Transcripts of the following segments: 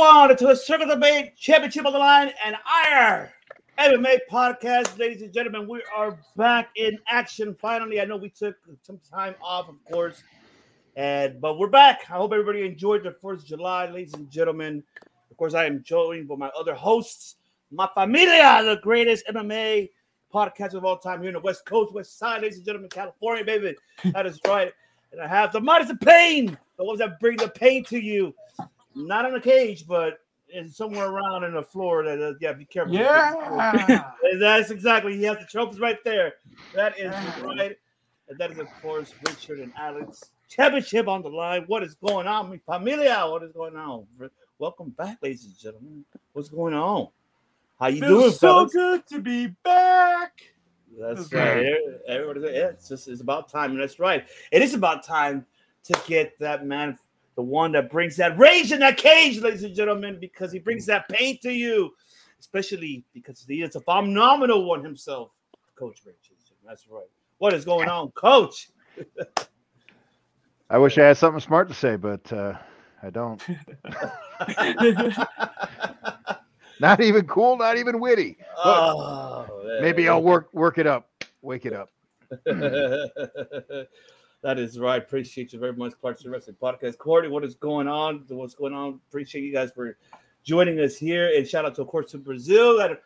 everyone to the Circle Bay Championship on the Line and IR MMA podcast, ladies and gentlemen. We are back in action finally. I know we took some time off, of course, and but we're back. I hope everybody enjoyed the Fourth of July, ladies and gentlemen. Of course, I am joined by my other hosts, my familia, the greatest MMA podcast of all time here in the West Coast, West Side, ladies and gentlemen, California, baby. That is right. And I have the Midas of Pain, the ones that bring the pain to you not in a cage, but in somewhere around in the floor. That uh, yeah, be careful. Yeah. That's exactly. He has the trophies right there. That is right, and that is of course Richard and Alex. Championship on the line. What is going on, mi familia? What is going on? Welcome back, ladies and gentlemen. What's going on? How you doing, Feels so fellas? good to be back. That's right. Everybody, yeah, it's just it's about time, and that's right. It is about time to get that man, the one that brings that rage in that cage, ladies and gentlemen, because he brings that pain to you, especially because he is a phenomenal one himself, Coach Rage. That's right. What is going on, Coach? I wish I had something smart to say, but uh, I don't. Not even cool, not even witty. oh. Maybe I'll work work it up, wake it up. that is right. Appreciate you very much, Clark's Wrestling Podcast. Cordy, what is going on? What's going on? Appreciate you guys for joining us here. And shout out to, of course, to Brazil. That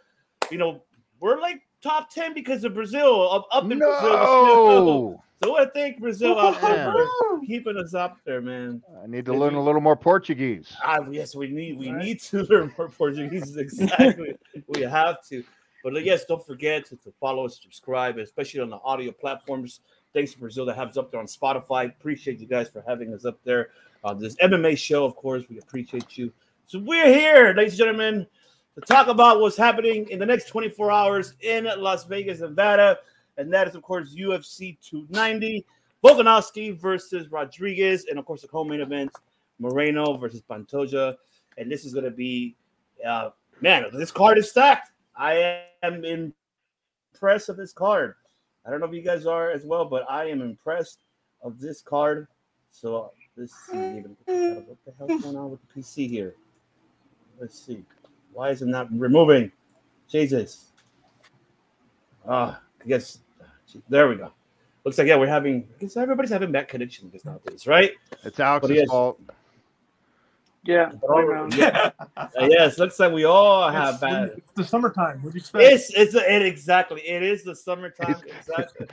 you know, we're like top 10 because of Brazil. Up, up in Brazil. No, So I thank Brazil out there for keeping us up there, man. I need to learn a little more Portuguese. Ah, yes, we need we Right. need to learn more Portuguese. Exactly, we have to. But yes, don't forget to, to follow us, subscribe, especially on the audio platforms. Thanks to Brazil that have us up there on Spotify. Appreciate you guys for having us up there. Uh, this MMA show, of course, we appreciate you. So we're here, ladies and gentlemen, to talk about what's happening in the next 24 hours in Las Vegas, Nevada, and that is, of course, UFC 290, Volkanovski versus Rodriguez, and of course, the co-main event, Moreno versus Pantoja. And this is going to be, uh, man, this card is stacked. I am impressed of this card. I don't know if you guys are as well, but I am impressed of this card. So let's see. Even what the hell's going on with the PC here? Let's see. Why is it not removing? Jesus. Ah, I guess there we go. Looks like yeah, we're having. I guess everybody's having bad connection nowadays, right? It's Alex's But yes. Fault. Yeah, But all- yeah. Uh, yes, looks like we all have It's, bad. it's the summertime. What do you expect? It's it's a, it exactly. It is the summertime. Exactly.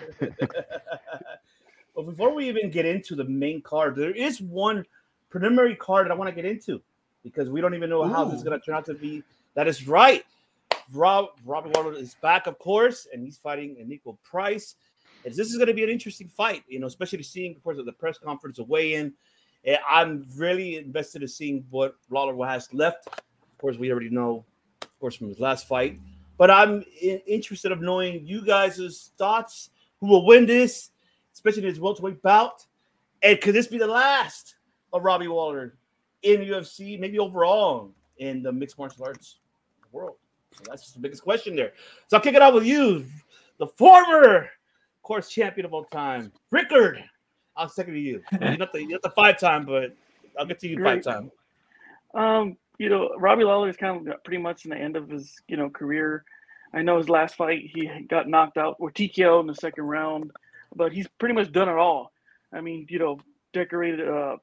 but before we even get into the main card, there is one preliminary card that I want to get into because we don't even know how this is going to turn out to be. That is right. Rob Robbie Lawler is back, of course, and he's fighting Nico Price. And this is going to be an interesting fight, you know, especially seeing, of course, at the press conference, a weigh-in. I'm really invested in seeing what Lawler has left. Of course, we already know, of course, from his last fight. But I'm interested of knowing you guys' thoughts. Who will win this, especially in his welterweight bout? And could this be the last of Robbie Lawler in UFC, maybe overall in the mixed martial arts world? So that's the biggest question there. So I'll kick it off with you, the former, course, champion of all time, Rickard. I'll second to you. You're not the, not the five time, but I'll get to you five time. Um, you know, Robbie Lawler is kind of got pretty much in the end of his, you know, career. I know his last fight he got knocked out or TKO in the second round, but he's pretty much done it all. I mean, you know, decorated uh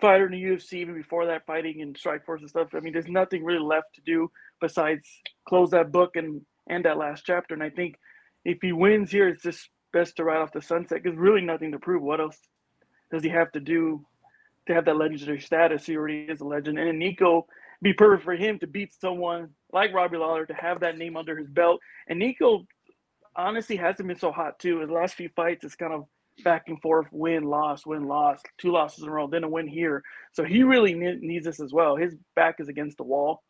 fighter in the UFC even before that fighting in Strikeforce and stuff. I mean, there's nothing really left to do besides close that book and end that last chapter. And I think if he wins here, it's just best to ride off the sunset because really nothing to prove. What else does he have to do to have that legendary status? He already is a legend. And Nico, be perfect for him to beat someone like Robbie Lawler to have that name under his belt. And Nico, honestly hasn't been so hot too. His last few fights, it's kind of back and forth, win, loss, win, loss, two losses in a row, then a win here. So he really needs this as well. His back is against the wall.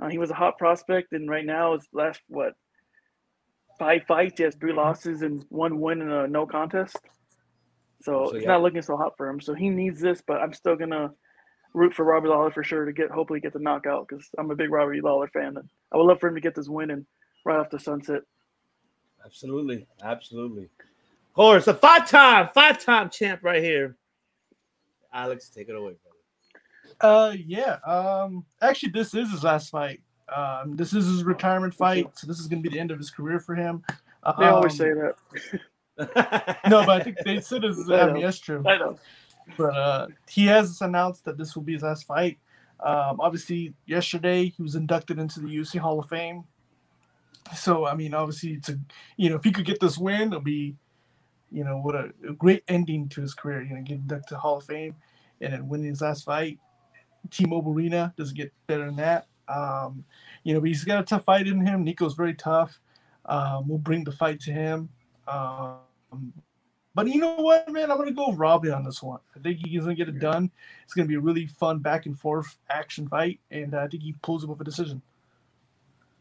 Uh, he was a hot prospect, and right now his last what five fights, he has three losses and one win and a no contest. So, So, it's yeah. not looking so hot for him. So he needs this, but I'm still gonna root for Robbie Lawler for sure to get hopefully get the knockout because I'm a big Robbie Lawler fan and I would love for him to get this win and right off the sunset. Absolutely, absolutely. Of course, a five-time, five-time champ right here. Alex, take it away, brother. Uh, yeah. Um, actually, this is his last fight. Um, this is his retirement fight, so this is going to be the end of his career for him. They always Um, say that. No, but I think they said it's I I know. mean, that's true. I know. But uh, he has announced that this will be his last fight. Um, obviously, yesterday he was inducted into the UFC Hall of Fame. So I mean, obviously, it's a you know if he could get this win, it'll be you know what a, a great ending to his career. You know, get inducted to Hall of Fame and then winning his last fight. T-Mobile Arena doesn't get better than that. Um, you know, but he's got a tough fight in him. Nico's very tough. Um, we'll bring the fight to him. Um, but you know what, man? I'm gonna go with Robbie on this one. I think he's gonna get it done. It's gonna be a really fun back and forth action fight, and uh, I think he pulls it with a decision.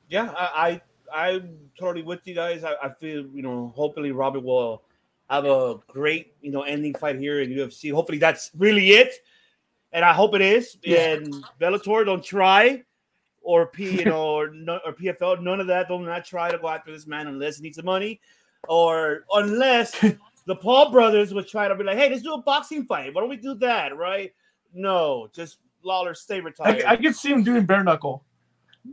yeah, I, I I'm totally with you guys. I, I feel you know, hopefully Robbie will have a great you know ending fight here in UFC. Hopefully that's really it, and I hope it is. Yeah. And Bellator don't try, or P you know or, no, or PFL none of that. Don't not try to go after this man unless he needs the money, or unless the Paul brothers would try to be like, hey, let's do a boxing fight. Why don't we do that? Right? No, just Lawler stay I, retired. I could see him doing bare knuckle.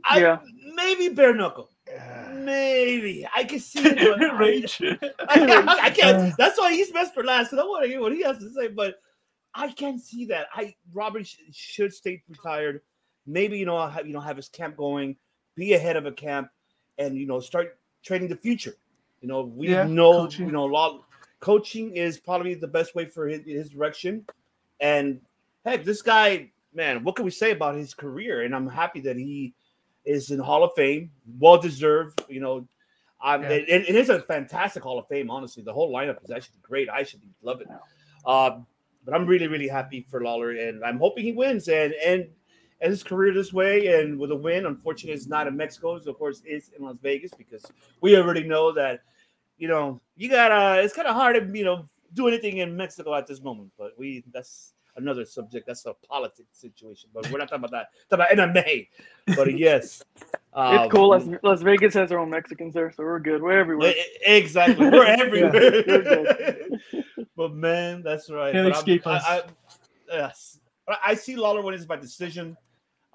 I, Yeah. maybe bare knuckle. Maybe I can see it. Rage. I, I can't. That's why he's best for last because I want to hear what he has to say. But I can't see that. I Robert sh- should stay retired. Maybe you know have you know have his camp going, be ahead of a camp, and you know start training the future. You know we Yeah, know coaching. you know a lot. Coaching is probably the best way for his, his direction. And heck, this guy, man, what can we say about his career? And I'm happy that he is in Hall of Fame, well deserved. You know, um, Yeah. it, it is a fantastic Hall of Fame. Honestly, the whole lineup is actually great. I should love it. Um, but I'm really, really happy for Lawler, and I'm hoping he wins and and and his career this way. And with a win, unfortunately, it's not in Mexico. It's, of course, is in Las Vegas because we already know that. You know, you gotta. It's kind of hard to you know do anything in Mexico at this moment. But we that's another subject. That's a politics situation. But we're not talking about that. Talking about MMA. But yes, um, it's cool. Las, Las Vegas has their own Mexicans there, so we're good. We're everywhere. Exactly. We're everywhere. we're but man, that's right. Can't But I'm- escape I, us. I, yes. I- I see Lawler wins by decision.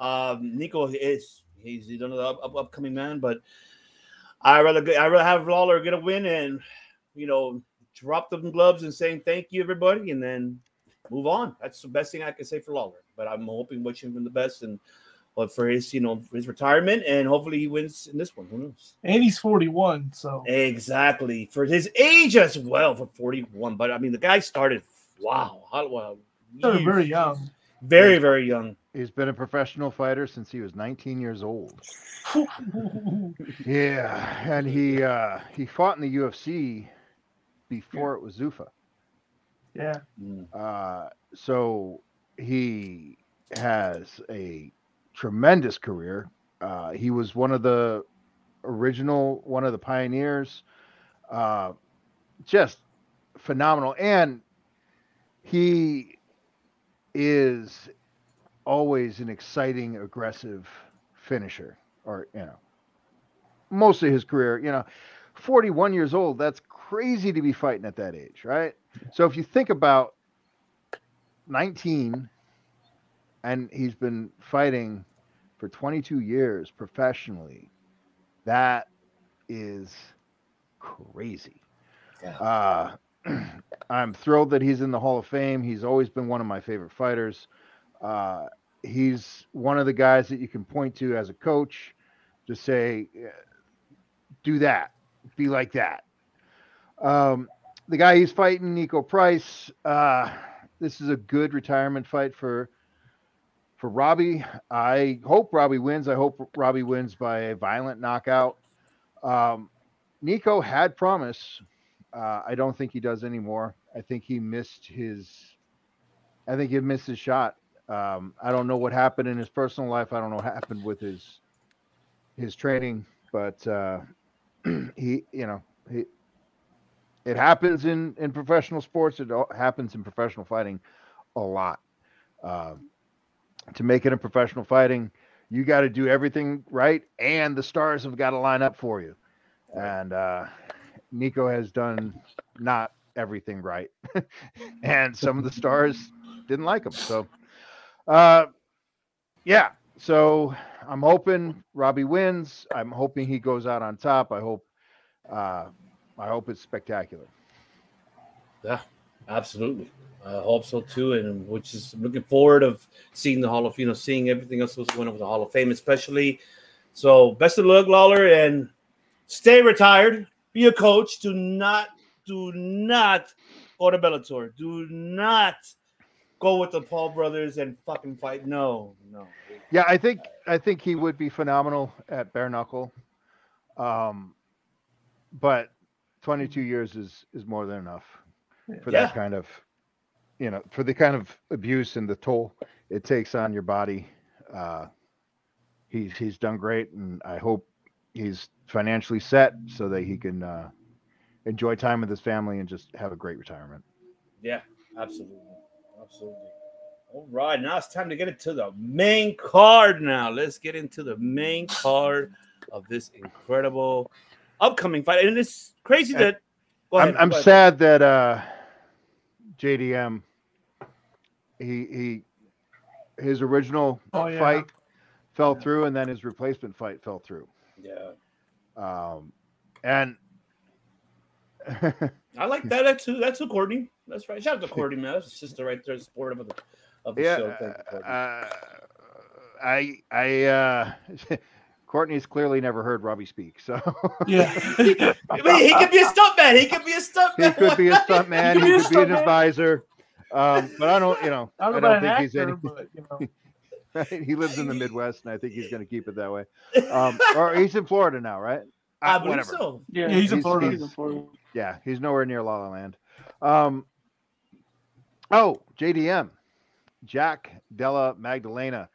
Um, Nico is he's he's another up, up, upcoming man, but I rather I rather have Lawler get a win and you know drop them gloves and saying thank you everybody and then move on. That's the best thing I can say for Lawler. But I'm hoping wishing him the best and but for his you know his retirement and hopefully he wins in this one. Who knows? And he's 41, so Exactly for his age as well for 41. But I mean, the guy started wow, how, wow they're years- very young. Very very young. He's been a professional fighter since he was 19 years old. Yeah, and he uh, he fought in the UFC before it was Zuffa. yeah. Mm. Uh, so he has a tremendous career. Uh, he was one of the original, one of the pioneers. Uh, just phenomenal, and he is always an exciting, aggressive finisher, or you know, most of his career. You know, 41 years old. That's crazy to be fighting at that age, right? So if you think about 19 and he's been fighting for 22 years professionally, that is crazy. Yeah. Uh, I'm thrilled that he's in the Hall of Fame. He's always been one of my favorite fighters. Uh, he's one of the guys that you can point to as a coach to say, do that, be like that. Um, the guy he's fighting, Nico Price. Uh, this is a good retirement fight for for Robbie. I hope Robbie wins. I hope Robbie wins by a violent knockout. Um, Nico had promise. Uh, I don't think he does anymore. I think he missed his. I think he missed his shot. Um, I don't know what happened in his personal life. I don't know what happened with his his training, but uh, he, you know, he. It happens in in professional sports. It happens in professional fighting, a lot. Uh, to make it in professional fighting, you got to do everything right, and the stars have got to line up for you. And uh, Nico has done not everything right, and some of the stars didn't like him. So, uh, yeah. So I'm hoping Robbie wins. I'm hoping he goes out on top. I hope. Uh, I hope it's spectacular. Yeah, absolutely. I hope so too, and which is looking forward of seeing the Hall of you know seeing everything else that's going on with the Hall of Fame, especially. So best of luck, Lawler, and stay retired. Be a coach. Do not, do not go to Bellator. Do not go with the Paul brothers and fucking fight. No, no. Yeah, I think I think he would be phenomenal at bare knuckle. Um, but 22 years is is more than enough for Yeah. that kind of, you know, for the kind of abuse and the toll it takes on your body. Uh, he's he's done great, and I hope he's financially set so that he can uh, enjoy time with his family and just have a great retirement. Yeah, absolutely. Absolutely. All right, now it's time to get into the main card now. Let's get into the main card of this incredible upcoming fight. And it's crazy that go I'm I'm go ahead. sad that uh, JDM he he his original Oh, yeah. fight fell through, and then his replacement fight fell through. Yeah. Um, and I like that. That's who that's who Courtney. That's right. Shout out to Courtney, man. That's a sister right there, supportive of the of the yeah, show. Thank you, Courtney. uh, I I uh, Courtney's clearly never heard Robbie speak, so Yeah. I mean, he could be a stuntman. He could be a stuntman. he could be a stunt man. could He be a could be an advisor. Um, but I don't, you know, I I don't, don't think an he's any. but you know. Right? He lives in the Midwest, and I think he's going to keep it that way. Um, or he's in Florida now, right? I Uh, believe whatever. so. Yeah, Yeah, he's in Florida. He's in Florida. Yeah, he's nowhere near La La Land. Um, oh, JDM, Jack Della Maddalena,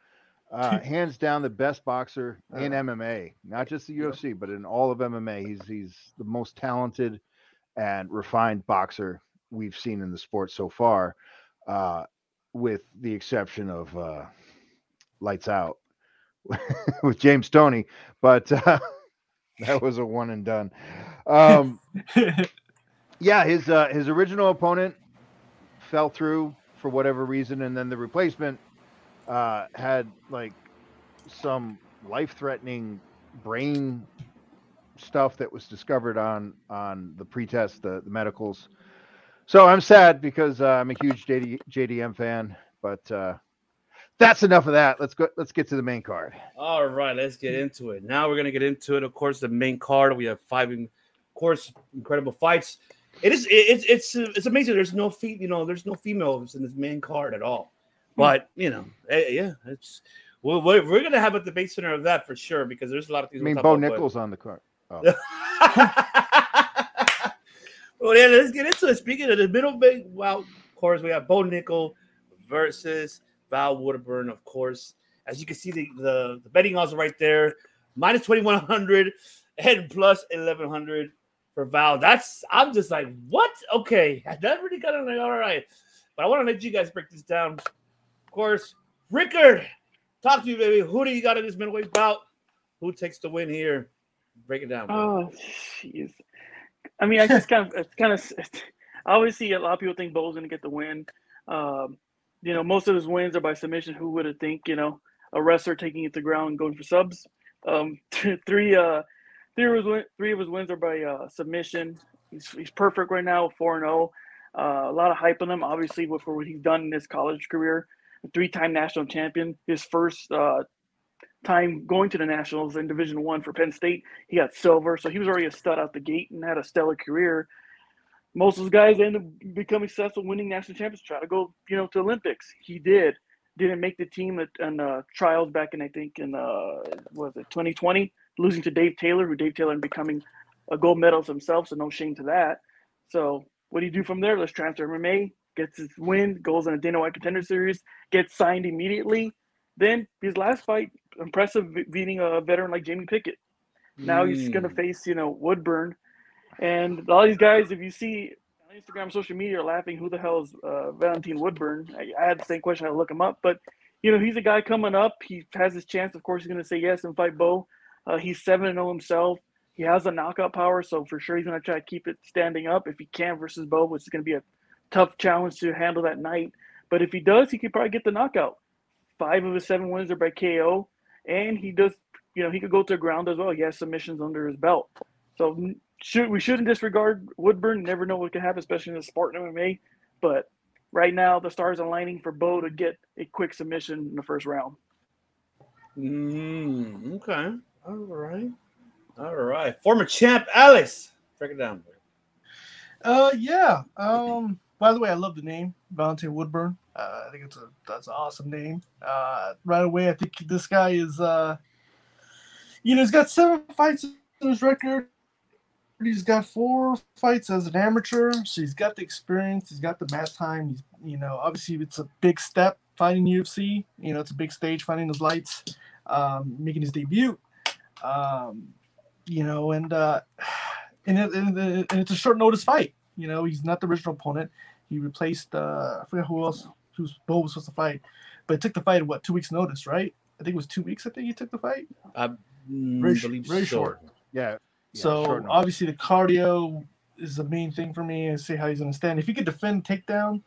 uh, hands down the best boxer in MMA, not just the UFC, but in all of MMA. He's he's the most talented and refined boxer we've seen in the sport so far, uh, with the exception of uh, Lights Out with James Toney, but uh, that was a one and done. Um, yeah, his uh, his original opponent fell through for whatever reason, and then the replacement uh, had like some life-threatening brain stuff that was discovered on on the pretest, the, the medicals. So I'm sad because uh, I'm a huge JD, JDM fan, but uh, that's enough of that. Let's go. Let's get to the main card. All right, let's get into it. Now we're gonna get into it. Of course, the main card. We have five, of course, incredible fights. It is. It's it's it's amazing. There's no fe- You know, there's no females in this main card at all. But you know, eh, yeah, it's. We're, we're, we're gonna have a debate center of that for sure because there's a lot of things. I mean, we'll Bo about, but- Nickal's on the card. Oh. well, yeah, let's get into it. Speaking of the middle big, well, of course, we have Bo Nickal versus Val Woodburn, of course. As you can see, the, the, the betting odds are right there minus 2100 and plus 1100 for Val. That's, I'm just like, what? Okay, that really got like, all right. But I want to let you guys break this down. Of course, Rickard, talk to you, baby. Who do you got in this middleweight bout? Who takes the win here? Break it down. baby. Oh, jeez. I mean, I just kind of, it's kind of, obviously, a lot of people think Bo's going to get the win. Um, you know, most of his wins are by submission. Who would have think, you know, a wrestler taking it to ground and going for subs? Um, three, uh, three of his, three of his wins are by uh, submission. He's, he's perfect right now, 4 0. Uh, a lot of hype on him, obviously, for what he's done in his college career. Three time national champion. His first uh, time going to the nationals in Division One for Penn State, he got silver, so he was already a stud out the gate and had a stellar career. Most of those guys end up becoming successful, winning national championships, try to go, you know, to Olympics. He did. Didn't make the team at in, uh, trials back in I think in uh, was it 2020, losing to Dave Taylor, who Dave Taylor and becoming a gold medalist himself, so no shame to that. So what do you do from there? Let's transfer MMA, gets his win, goes on a Dana White Contender Series, gets signed immediately. Then his last fight, impressive beating a veteran like Jamie Pickett. Now he's going to Mm. face, you know, Woodburn. And all these guys, if you see on Instagram, social media, are laughing, who the hell is uh, Valentine Woodburn? I, I had the same question. I look him up. But, you know, he's a guy coming up. He has his chance. Of course, he's going to say yes and fight Bo. Uh, he's 7 and 0 himself. He has a knockout power. So for sure, he's going to try to keep it standing up if he can versus Bo, which is going to be a tough challenge to handle that night. But if he does, he could probably get the knockout. Five of his seven wins are by KO. And he does, you know, he could go to the ground as well. He has submissions under his belt. So should we shouldn't disregard Woodburn. Never know what can happen, especially in the Spartan in MMA. But right now, the stars are aligning for Bo to get a quick submission in the first round. Mm, okay. All right. All right. Former champ Alice. Break it down. Uh, yeah. Um. By the way, I love the name Valentine Woodburn. Uh, I think it's a that's an awesome name. Uh, right away, I think this guy is uh, you know, he's got seven fights in his record. He's got four fights as an amateur, so he's got the experience. He's got the mat time. He's, you know, obviously it's a big step fighting UFC. You know, it's a big stage fighting those lights, um, making his debut. Um, you know, and uh, and, it, and, it- and it's a short notice fight. You know, he's not the original opponent. He replaced uh, I forget who else who's Bo was supposed to fight, but it took the fight what two weeks notice, right? I think it was two weeks. I think he took the fight. I mm, Very sh- believe very so. short. Yeah. Yeah, so obviously the cardio is the main thing for me. And see how he's gonna stand. If he could defend takedown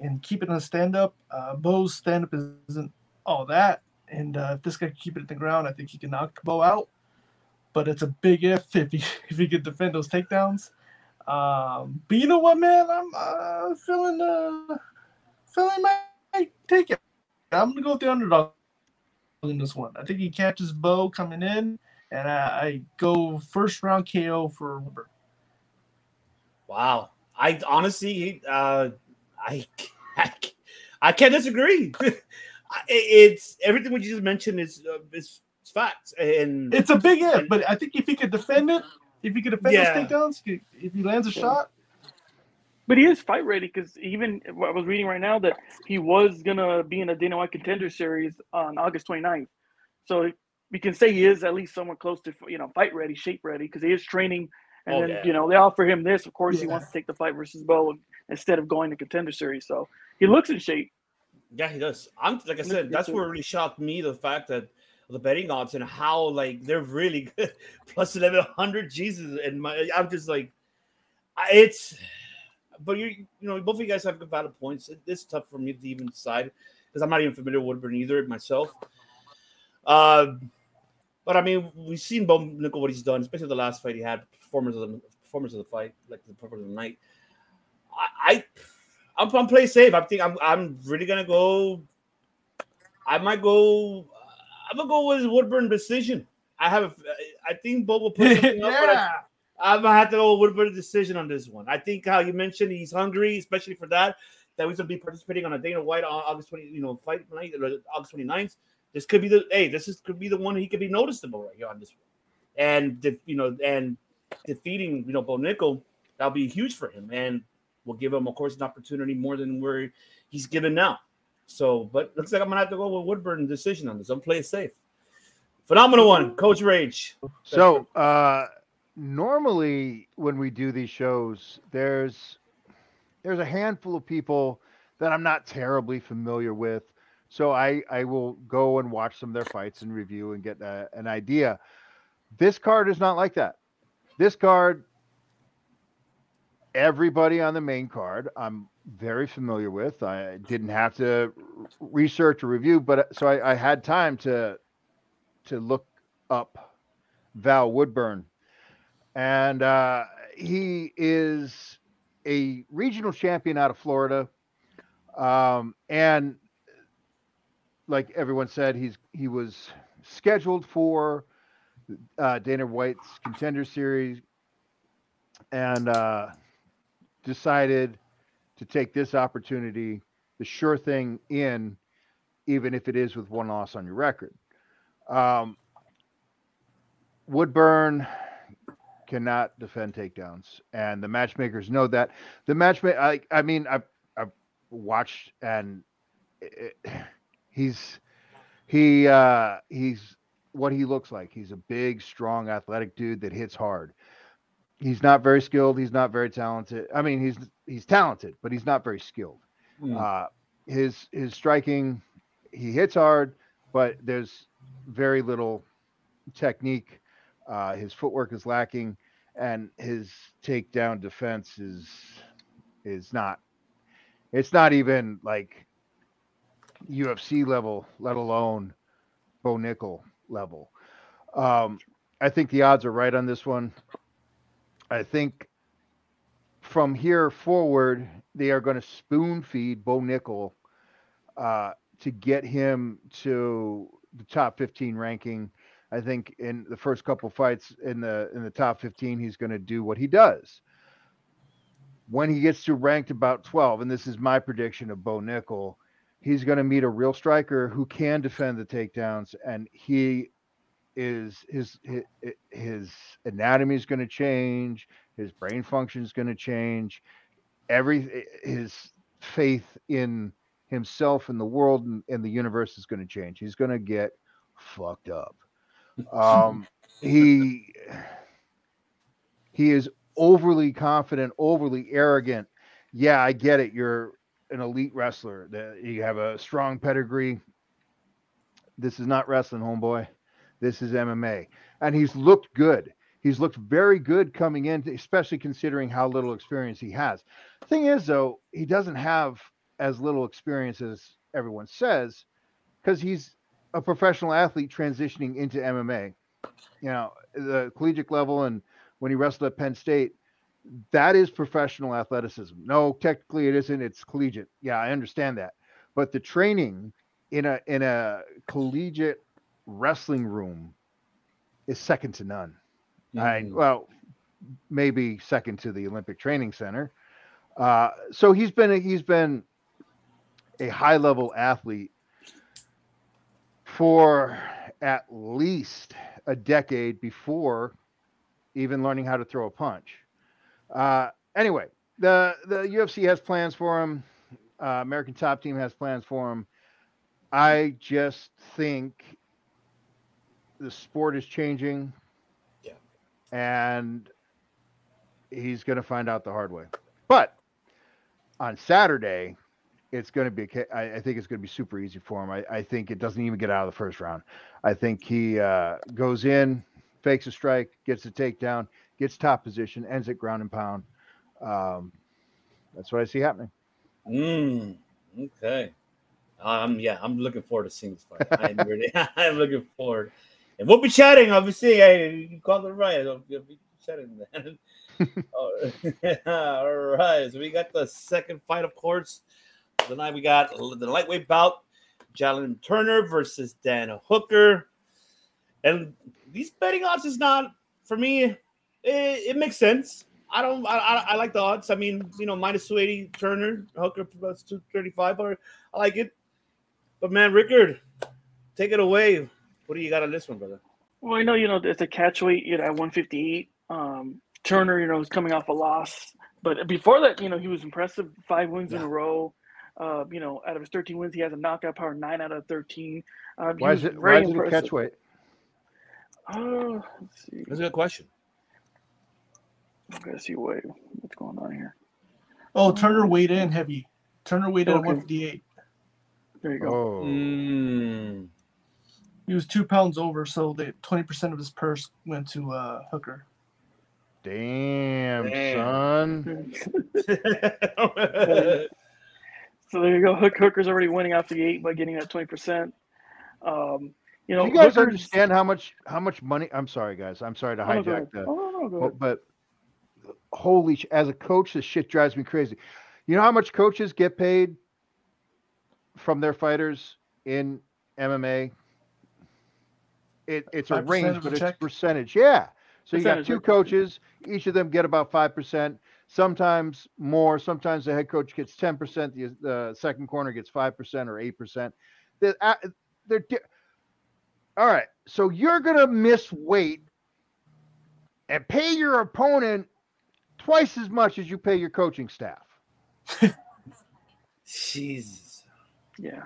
and keep it on a stand up, uh, Bo's stand up isn't all that. And uh, if this guy can keep it at the ground, I think he can knock Bo out. But it's a big if if he if he could defend those takedowns. Um, but you know what, man? I'm uh, feeling uh, feeling my take it. I'm gonna go with the underdog in this one. I think he catches Bo coming in, and I, I go first round KO for Woodburn. Wow. I honestly, uh, I, I, I can't disagree. I- it's everything what you just mentioned is uh, is is facts, and It's a big if, but I think if he could defend it, if he could defend Yeah. those takedowns, if he lands a Yeah. shot, But he is fight ready because even I was reading right now that he was gonna be in a Dana White Contender Series on August 29th. So we can say he is at least somewhat close to you know fight ready, shape ready because he is training. And Oh, then yeah. you know they offer him this. Of course, he wants to take the fight versus Bo instead of going to Contender Series. So he looks in shape. yeah, he does. I'm like I said, that's what really shocked me the fact that the betting odds and how like they're really good, plus eleven hundred. Jesus, and my I'm just like, it's. But you, you know, both of you guys have good valid points. It, it's tough for me to even decide because I'm not even familiar with Woodburn either myself. Um, but I mean, we've seen Bo Nickal what he's done, especially the last fight he had, performance of the performance of the fight, like the performance of the night. I, I I'm, I'm playing safe. I think I'm I'm really gonna go. I might go. I'm gonna go with Woodburn decision. I have. A, I think Bo will put something up. But I, yeah, I'm gonna have to go with Woodburn decision on this one. I think how you mentioned he's hungry, especially for that. That he's gonna be participating on a Dana White on August 20, you know, fight night, August 29th. This could be the hey, this is could be the one he could be noticeable right here on this one. And you know, and defeating you know Bo Nickal, that'll be huge for him, and will give him, of course, an opportunity more than where he's given now. So, but looks like I'm gonna have to go with Woodburn decision on this. I'm playing safe. Phenomenal one, Coach Rage. So uh normally when we do these shows, there's there's a handful of people that I'm not terribly familiar with. So I I will go and watch some of their fights and review and get a, an idea. This card is not like that. This card, everybody on the main card, I'm very familiar with. I didn't have to research or review, but uh, so I, I had time to to look up Val Woodburn, and uh, he is a regional champion out of Florida, um, and like everyone said, he's he was scheduled for uh, Dana White's Contender Series, and uh, decided to take this opportunity, the sure thing in, even if it is with one loss on your record. Um, Woodburn cannot defend takedowns, and the matchmakers know that. The matchmaker, I, I mean, I've, I've watched, and it, he's he uh, he's what he looks like. He's a big, strong, athletic dude that hits hard. He's not very skilled. He's not very talented. I mean, he's he's talented, but he's not very skilled. Mm. Uh, his his striking, he hits hard, but there's very little technique. Uh, his footwork is lacking, and his takedown defense is is not. It's not even like UFC level, let alone Bo Nickal level. Um, I think the odds are right on this one. I think from here forward, they are going to spoon feed Bo Nickal uh, to get him to the top 15 ranking. I think in the first couple fights in the in the top 15, he's going to do what he does. When he gets to ranked about 12, and this is my prediction of Bo Nickal, he's going to meet a real striker who can defend the takedowns, and he is his his, his anatomy is going to change, his brain function is going to change, every his faith in himself and the world and, and the universe is going to change. He's going to get fucked up. Um, he he is overly confident, overly arrogant. Yeah, I get it. You're an elite wrestler. That you have a strong pedigree. This is not wrestling, homeboy. This is MMA, and he's looked good. He's looked very good coming in, especially considering how little experience he has. Thing is, though, he doesn't have as little experience as everyone says, because he's a professional athlete transitioning into MMA. You know, the collegiate level, and when he wrestled at Penn State, that is professional athleticism. No, technically it isn't. It's collegiate. Yeah, I understand that. But the training in a in a collegiate wrestling room is second to none. I Mm. well, maybe second to the Olympic Training Center. Uh, so he's been a, he's been a high level athlete for at least a decade before even learning how to throw a punch. Uh, anyway, the the UFC has plans for him. Uh, American Top Team has plans for him. I just think the sport is changing. Yeah. And he's going to find out the hard way. But on Saturday, it's going to be, I, I think it's going to be super easy for him. I, I think it doesn't even get out of the first round. I think he uh, goes in, fakes a strike, gets a takedown, gets top position, ends at ground and pound. Um, that's what I see happening. Mm, okay. Um, yeah, I'm looking forward to seeing this fight. I'm really, I'm looking forward, and we'll be chatting. Obviously, hey, you called it right. We'll be chatting then. Oh, All right, so we got the second fight, of course. Tonight we got the lightweight bout: Jalen Turner versus Dan Hooker. And these betting odds is not for me. It, it makes sense. I don't. I, I, I like the odds. I mean, you know, minus two eighty Turner, Hooker plus two thirty five. But I like it. But man, Rickard, take it away. What do you got on this one, brother? Well, I know you know it's a catch weight you know, at 158. Um, Turner, you know, is coming off a loss, but before that, you know, he was impressive. Five wins in a row. Uh, you know, out of his 13 wins, he has a knockout power nine out of 13. Um, Why is it, why very is it a catch weight? Oh, let's. That's a good question. I'm gonna see what what's going on here. Oh, Turner weighed in heavy. Turner weighed in at Okay. 158. There you go. Oh, Mm, He was two pounds over, so the 20% of his purse went to uh, Hooker. damn, Damn. son. So there you go. Hook Hooker's already winning off the eight by getting that 20%. Um, you know, Do you guys Hooker's- understand how much how much money? I'm sorry, guys. I'm sorry to Oh, no, go hijack ahead. the. Oh, no, go But, ahead. but holy, sh- as a coach, this shit drives me crazy. You know how much coaches get paid from their fighters in MMA? It, it's a range, but it's check? percentage. Yeah. So you got two coaches. Each of them get about five percent. Sometimes more. Sometimes the head coach gets ten percent. The, the second corner gets five percent or eight percent. They're, uh, they're di- all right. So you're gonna miss weight and pay your opponent twice as much as you pay your coaching staff. Jesus. Yeah.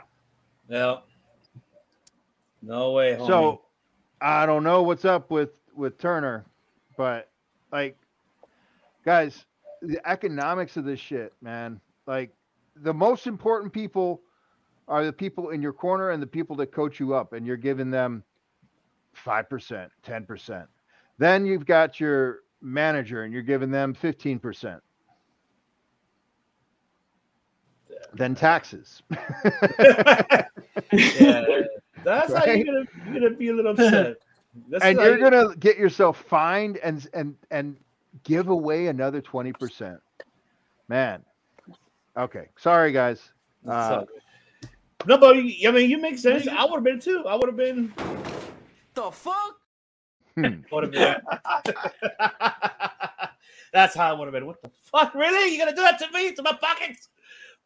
Well, no way. Homie. So I don't know what's up with with Turner, but like, guys, the economics of this shit, man. Like, the most important people are the people in your corner and the people that coach you up, and you're giving them five percent, ten percent. Then you've got your manager, and you're giving them fifteen percent. Then taxes. yeah, that's how Right? you're gonna, you're gonna be a little upset. That's and you're you- gonna get yourself fined and and and give away another 20% man okay sorry guys uh, no, but I mean, you make sense. I would have been too. I would have been. The fuck? Hmm. Would have been. That's how I would have been. What the fuck? Really? You're gonna do that to me? To my pockets?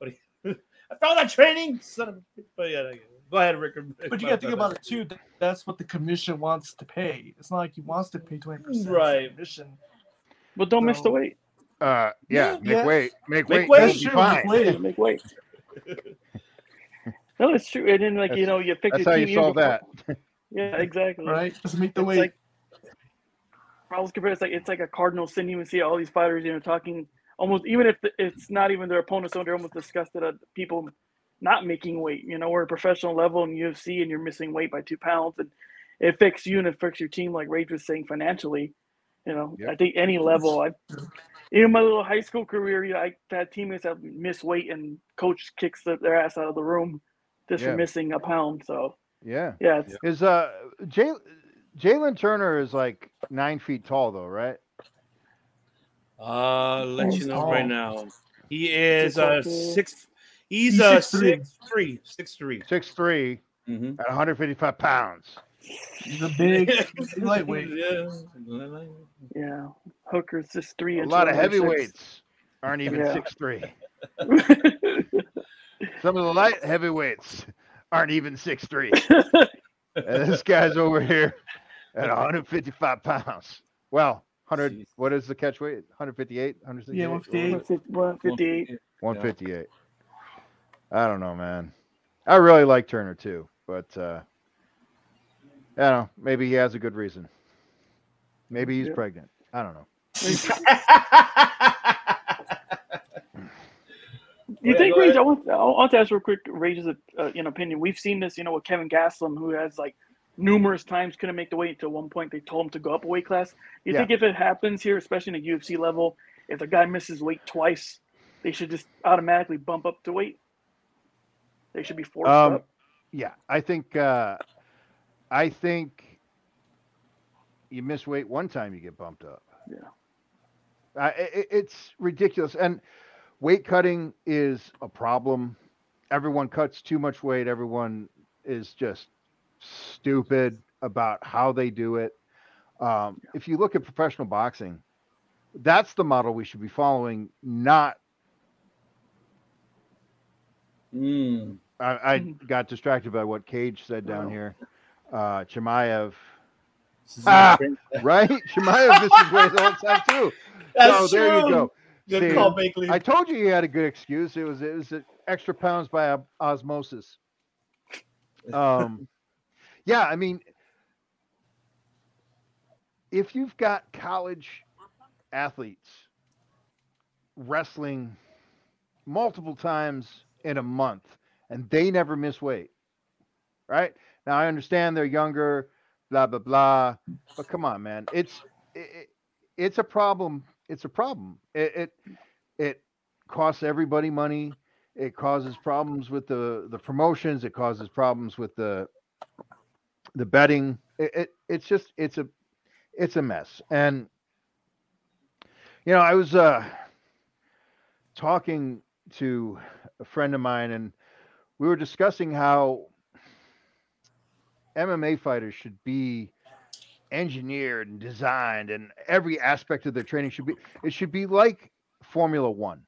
But after all that training, son of. a- But yeah, go ahead, Rick. But you got to think about it too. That's what the commission wants to pay. It's not like he wants to pay twenty percent Right. commission. But don't miss the weight. uh yeah Yeah, make yeah. weight make, Make weight, weight. you'll That's true. Make weight. make weight. no, it's true. And then, like you know, you pick that's your how team you year solve before- that Yeah, exactly. Right? Just make the It's weight. like I was compared. It's like it's like a cardinal sin. You see all these fighters, you know, talking almost even if the- it's not even their opponents, so they're almost disgusted at people not making weight. You know, we're a professional level in UFC, and you're missing weight by two pounds, and it affects you and it affects your team. Like Rage was saying, financially. You know, Yep. I think any level. I even my little high school career, you know, I had teammates that miss weight, and coach kicks the, their ass out of the room just Yeah. for missing a pound. So yeah yeah, it's, is uh Jay, jalen turner is like nine feet tall though right Uh, I'll let you He's know right now. He is Six uh six. He's, He's uh 6'3". six three, six three. Six three Mm-hmm. at 155 pounds He's a big, big lightweight. yeah. yeah, Hooker's just three. a lot of under six. heavyweights aren't even Yeah. six three some of the light heavyweights aren't even six three And this guy's over here at 155 pounds. Well, 100. Jeez. What is the catch weight? 158, 168, Yeah, 158. 158. 158. I don't know, man. I really like Turner too, but uh, I don't know. Maybe he has a good reason. Maybe he's Yeah. pregnant. I don't know. You Yeah, think go Rage? ahead. I want, I want to ask real quick. Rage's uh, an opinion. We've seen this, you know, with Kelvin Gastelum, who has like numerous times couldn't make the weight until one point they told him to go up a weight class. You Yeah. think if it happens here, especially in the UFC level, if a guy misses weight twice, they should just automatically bump up to weight? They should be forced Um, up. Yeah, I think. Uh, I think you miss weight one time, you get bumped up. Yeah. Uh, it, it's ridiculous, and weight cutting is a problem. Everyone cuts too much weight. Everyone is just stupid about how they do it. Um, If you look at professional boxing, that's the model we should be following. Not, Mm. I, I Mhm. got distracted by what Cage said down Wow. here. Uh, Chimaev, Ah! right? Chimaev misses weight all the time too. That's so there you go. Good See, call, Bakley. I told you he had a good excuse. It was it was uh, extra pounds by osmosis. Um, yeah, I mean, if you've got college athletes wrestling multiple times in a month and they never miss weight, right? Now I understand they're younger, blah blah blah, but come on, man, it's it, it- it's a problem. It's a problem. It, it it costs everybody money. It causes problems with the the promotions. It causes problems with the the betting. It, it it's just it's a it's a mess. And you know, I was uh talking to a friend of mine and we were discussing how MMA fighters should be engineered and designed and every aspect of their training should be it should be like Formula 1.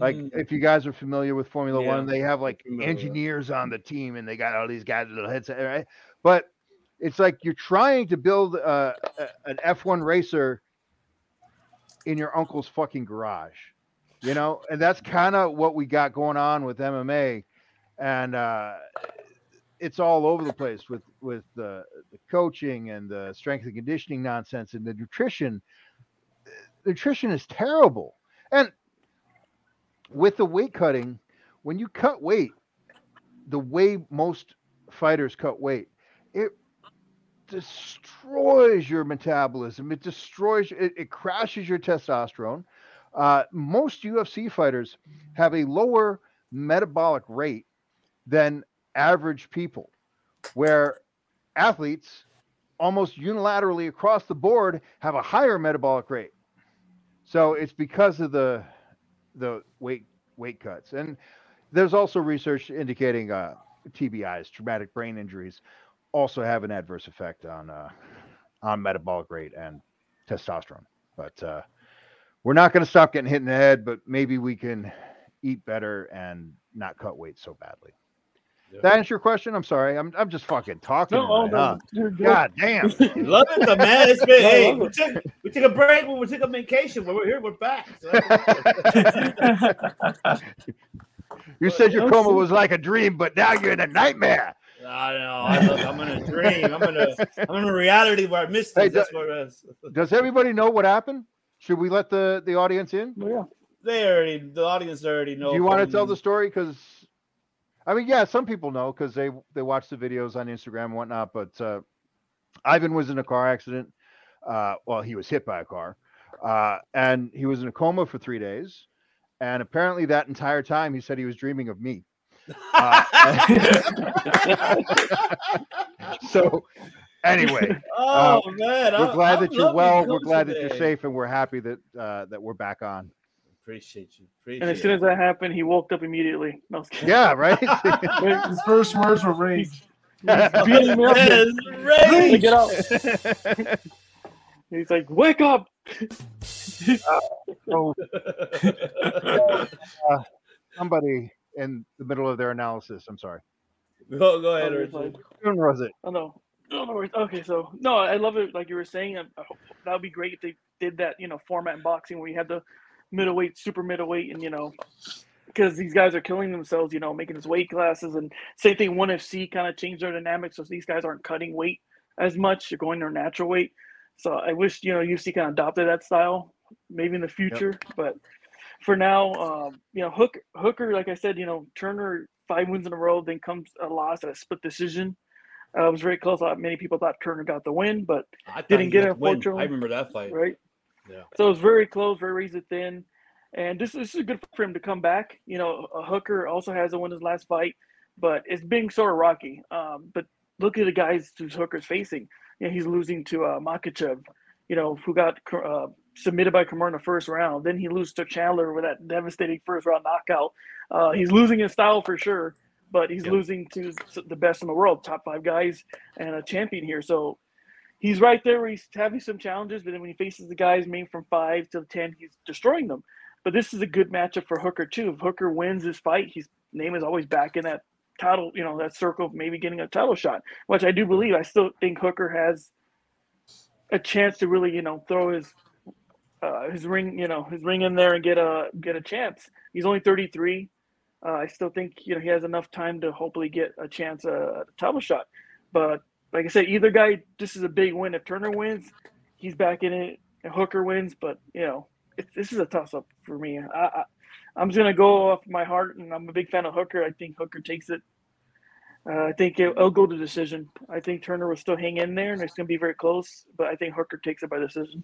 Like Mm. if you guys are familiar with Formula Yeah, One, they have like engineers on the team and they got all these guys with little headset, right? But it's like you're trying to build uh, a, an F1 racer in your uncle's fucking garage, you know, and that's kind of what we got going on with MMA, and uh, it's all over the place with with the, the coaching and the strength and conditioning nonsense and the nutrition. Nutrition is terrible, and with the weight cutting, when you cut weight, the way most fighters cut weight, it destroys your metabolism. It destroys, it, it crashes your testosterone. Uh, most UFC fighters have a lower metabolic rate than average people, where athletes almost unilaterally across the board have a higher metabolic rate. So it's because of the the weight weight cuts, and there's also research indicating uh, TBIs, traumatic brain injuries, also have an adverse effect on uh, on metabolic rate and testosterone. But uh, we're not going to stop getting hit in the head, but maybe we can eat better and not cut weight so badly. Yeah. That answer your question? I'm sorry. I'm I'm just fucking talking. No, oh, no, you're. God damn. Love it, though, man. It's been, hey, we took, we took a break, but we took a vacation. When we're here, we're back. So you said your coma was like a dream, but now you're in a nightmare. I know. I love, I'm in a dream. I'm in a, I'm in a reality where I missed Hey, it. That's what it is. Does everybody know what happened? Should we let the the audience in? Well, yeah. They already, the audience already know. Do you want to tell the story? Because I mean, yeah, some people know because they they watch the videos on Instagram and whatnot. But uh, Ivan was in a car accident. Uh, well, he was hit by a car, uh, and he was in a coma for three days. And apparently, that entire time, he said he was dreaming of me. Uh, so, anyway, oh man, we're I- glad I that you're well. We're coach glad that you're safe, and we're happy that uh, that we're back on. Appreciate you. Appreciate And as soon as that happened, he woke up immediately. No, I was kidding. Yeah, right. His first words were rage. He's beating me up. Yes, Hey, rage. get out. He's like, wake up. so, somebody in the middle of their analysis. I'm sorry. go, go ahead, Oh, it's Richard. like- When was it? Oh no. Oh, no worries. Okay, so no, I love it. Like you were saying, I- I hope- that would be great if they did that. You know, format in boxing where you had the middleweight, super middleweight, and you know, because these guys are killing themselves. You know, making this weight classes, and same thing. One FC kind of changed their dynamics, so these guys aren't cutting weight as much. They're going their natural weight. So I wish you know UFC kind of adopted that style, maybe in the future. But for now, um, you know, Hook Hooker, like I said, you know, Turner five wins in a row, then comes a loss at a split decision. Uh, it was very close. Many people thought Turner got the win, but I Didn't get it, unfortunately. I remember that fight. right. Yeah. So it was very close, very razor thin, and this, this is good for him to come back. You know, a Hooker also has to win his last fight, but it's being sort of rocky. Um, but look at the guys who's Hooker's facing. You know, he's losing to uh, Makhachev, you know, who got uh, submitted by Kimura in the first round. Then he loses to Chandler with that devastating first round knockout. Uh, he's losing his style for sure, but he's Yeah. losing to the best in the world, top five guys, and a champion here. So he's right there where he's having some challenges, but then when he faces the guys maybe from five to ten, he's destroying them. But this is a good matchup for Hooker too. If Hooker wins this fight, his name is always back in that title, you know, that circle of maybe getting a title shot, which I do believe. I still think Hooker has a chance to really, you know, throw his uh, his ring, you know, his ring in there and get a get a chance. He's only 33. Uh, I still think you know he has enough time to hopefully get a chance uh, a title shot. But like I said, either guy, this is a big win. If Turner wins, he's back in it. And Hooker wins, but you know, it, this is a toss up for me. I, I, I'm just gonna go off my heart, and I'm a big fan of Hooker. I think Hooker takes it. Uh, I think it, will go to decision. I think Turner will still hang in there, and it's gonna be very close. But I think Hooker takes it by decision.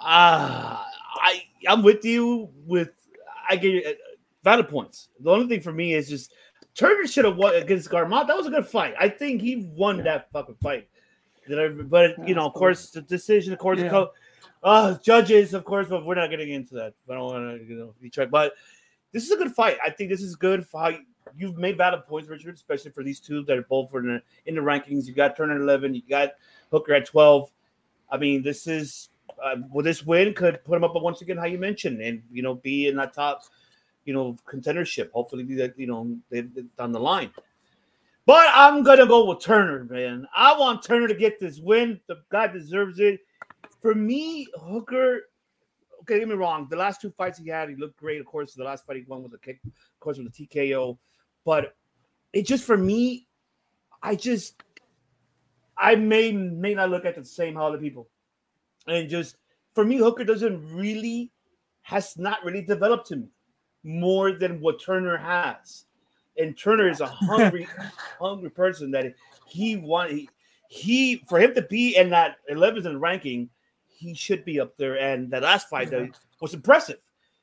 Ah, I I'm with you. With I get you, uh, valid points. The only thing for me is just Turner should have won against Gamrot. That was a good fight. I think he won that fucking fight. I, but you know, of course, the decision, of course, Yeah. co- uh, judges, of course, but we're not getting into that. I don't want to, you know, be tricked. But this is a good fight. I think this is good fight. You've made valid points, Richard, especially for these two that are both in the, in the rankings. You got Turner at eleven, you got Hooker at twelve. I mean, this is uh, well, this win could put him up once again, how you mentioned, and you know, be in that top, you know, contendership. Hopefully, that you know, down the line. But I'm gonna go with Turner, man. I want Turner to get this win. The guy deserves it. For me, Hooker. Okay, get me wrong. The last two fights he had, he looked great. Of course, the last fight he won was a kick, of course, with the TKO. But it just for me, I just I may may not look at the same how other people, and just for me, Hooker doesn't really has not really developed to me more than what Turner has. And Turner is a hungry, hungry person that he want he, he for him to be in that 11th in ranking, he should be up there. And that last fight that was impressive.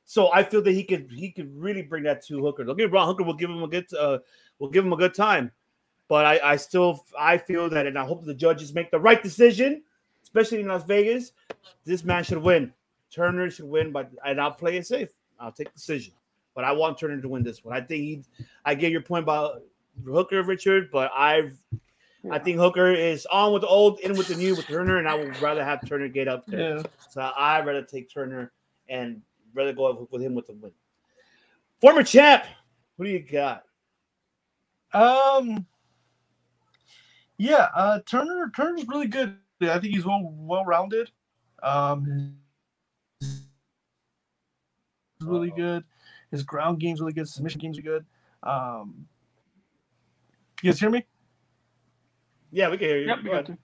So I feel that he could he could really bring that to Hooker. Don't get me wrong, Hooker will give him a good uh will give him a good time. But I, I still I feel that and I hope the judges make the right decision, especially in Las Vegas. This man should win. Turner should win, but and I'll play it safe. I'll take the decision. But I want Turner to win this one. I think he I get your point about Hooker, Richard, but I've I think Hooker is on with the old, in with the new with Turner, and I would rather have Turner get up there. Yeah. So I'd rather take Turner and rather go with him with the win. Former champ, who do you got? Um. Yeah, uh, Turner. Turner's really good. I think he's well well rounded. Um, he's really Uh-oh. good. His ground game's really good. Submission game's really good. Um, you guys hear me? Yeah, we can hear you. Yep, Go we ahead. got you.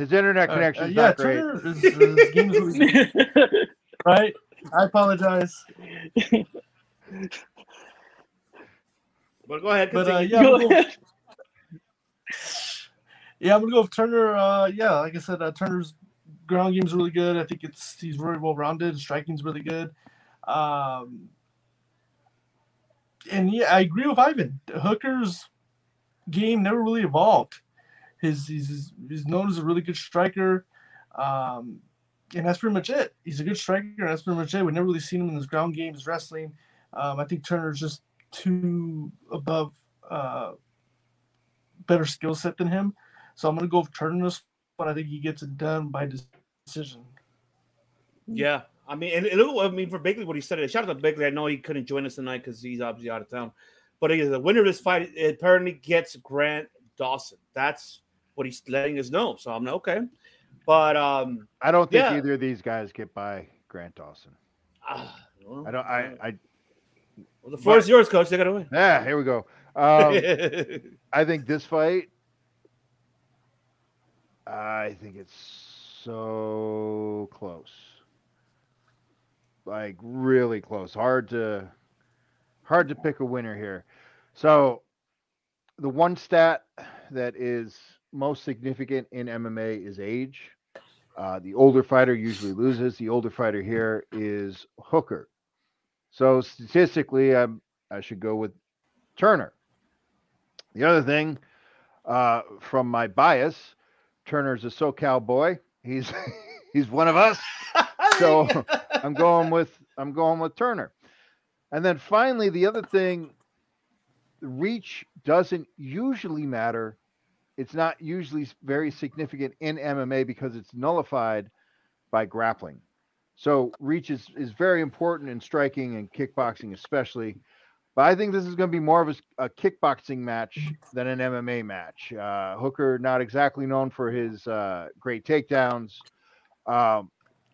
His internet Uh, connection uh, is yeah, not great. Turner is, his game's really good. Right. I apologize, But go ahead. but uh, Continue. yeah, yeah, I'm gonna go with Turner. Uh, yeah, like I said, uh, Turner's ground game's really good. I think it's he's very well rounded. Striking's really good. Um, and yeah, I agree with Ivan. Hooker's game never really evolved. His he's he's known as a really good striker, um, and that's pretty much it. He's a good striker, and that's pretty much it. We never really seen him in his ground game, wrestling. Um, I think Turner's just too above, uh, better skill set than him. So I'm gonna go with Turner this one. I think he gets it done by decision. Yeah, I mean, and, and look, I mean, for Bakley, what he said. Shout out to Bakley. I know he couldn't join us tonight because he's obviously out of town. But he, the winner of this fight apparently gets Grant Dawson. That's what he's letting us know. So I'm like, okay. But um, I don't think Yeah. either of these guys get by Grant Dawson. ah, well, I don't. I. I well, the floor is yours, coach. Take it away. yeah. Here we go. Um, I think this fight. I think it's so close. Like really close. Hard to hard to pick a winner here. So the one stat that is most significant in MMA is age. Uh, the older fighter usually loses. The older fighter here is Hooker. So statistically, I'm, I should go with Turner. The other thing, uh, from my bias, Turner's a SoCal boy. He's he's one of us. So I'm going with I'm going with Turner. And then finally, the other thing, reach doesn't usually matter. It's not usually very significant in MMA because it's nullified by grappling. So reach is, is very important in striking and kickboxing, especially. But I think this is going to be more of a kickboxing match than an MMA match. Uh, Hooker, not exactly known for his uh, great takedowns. Um,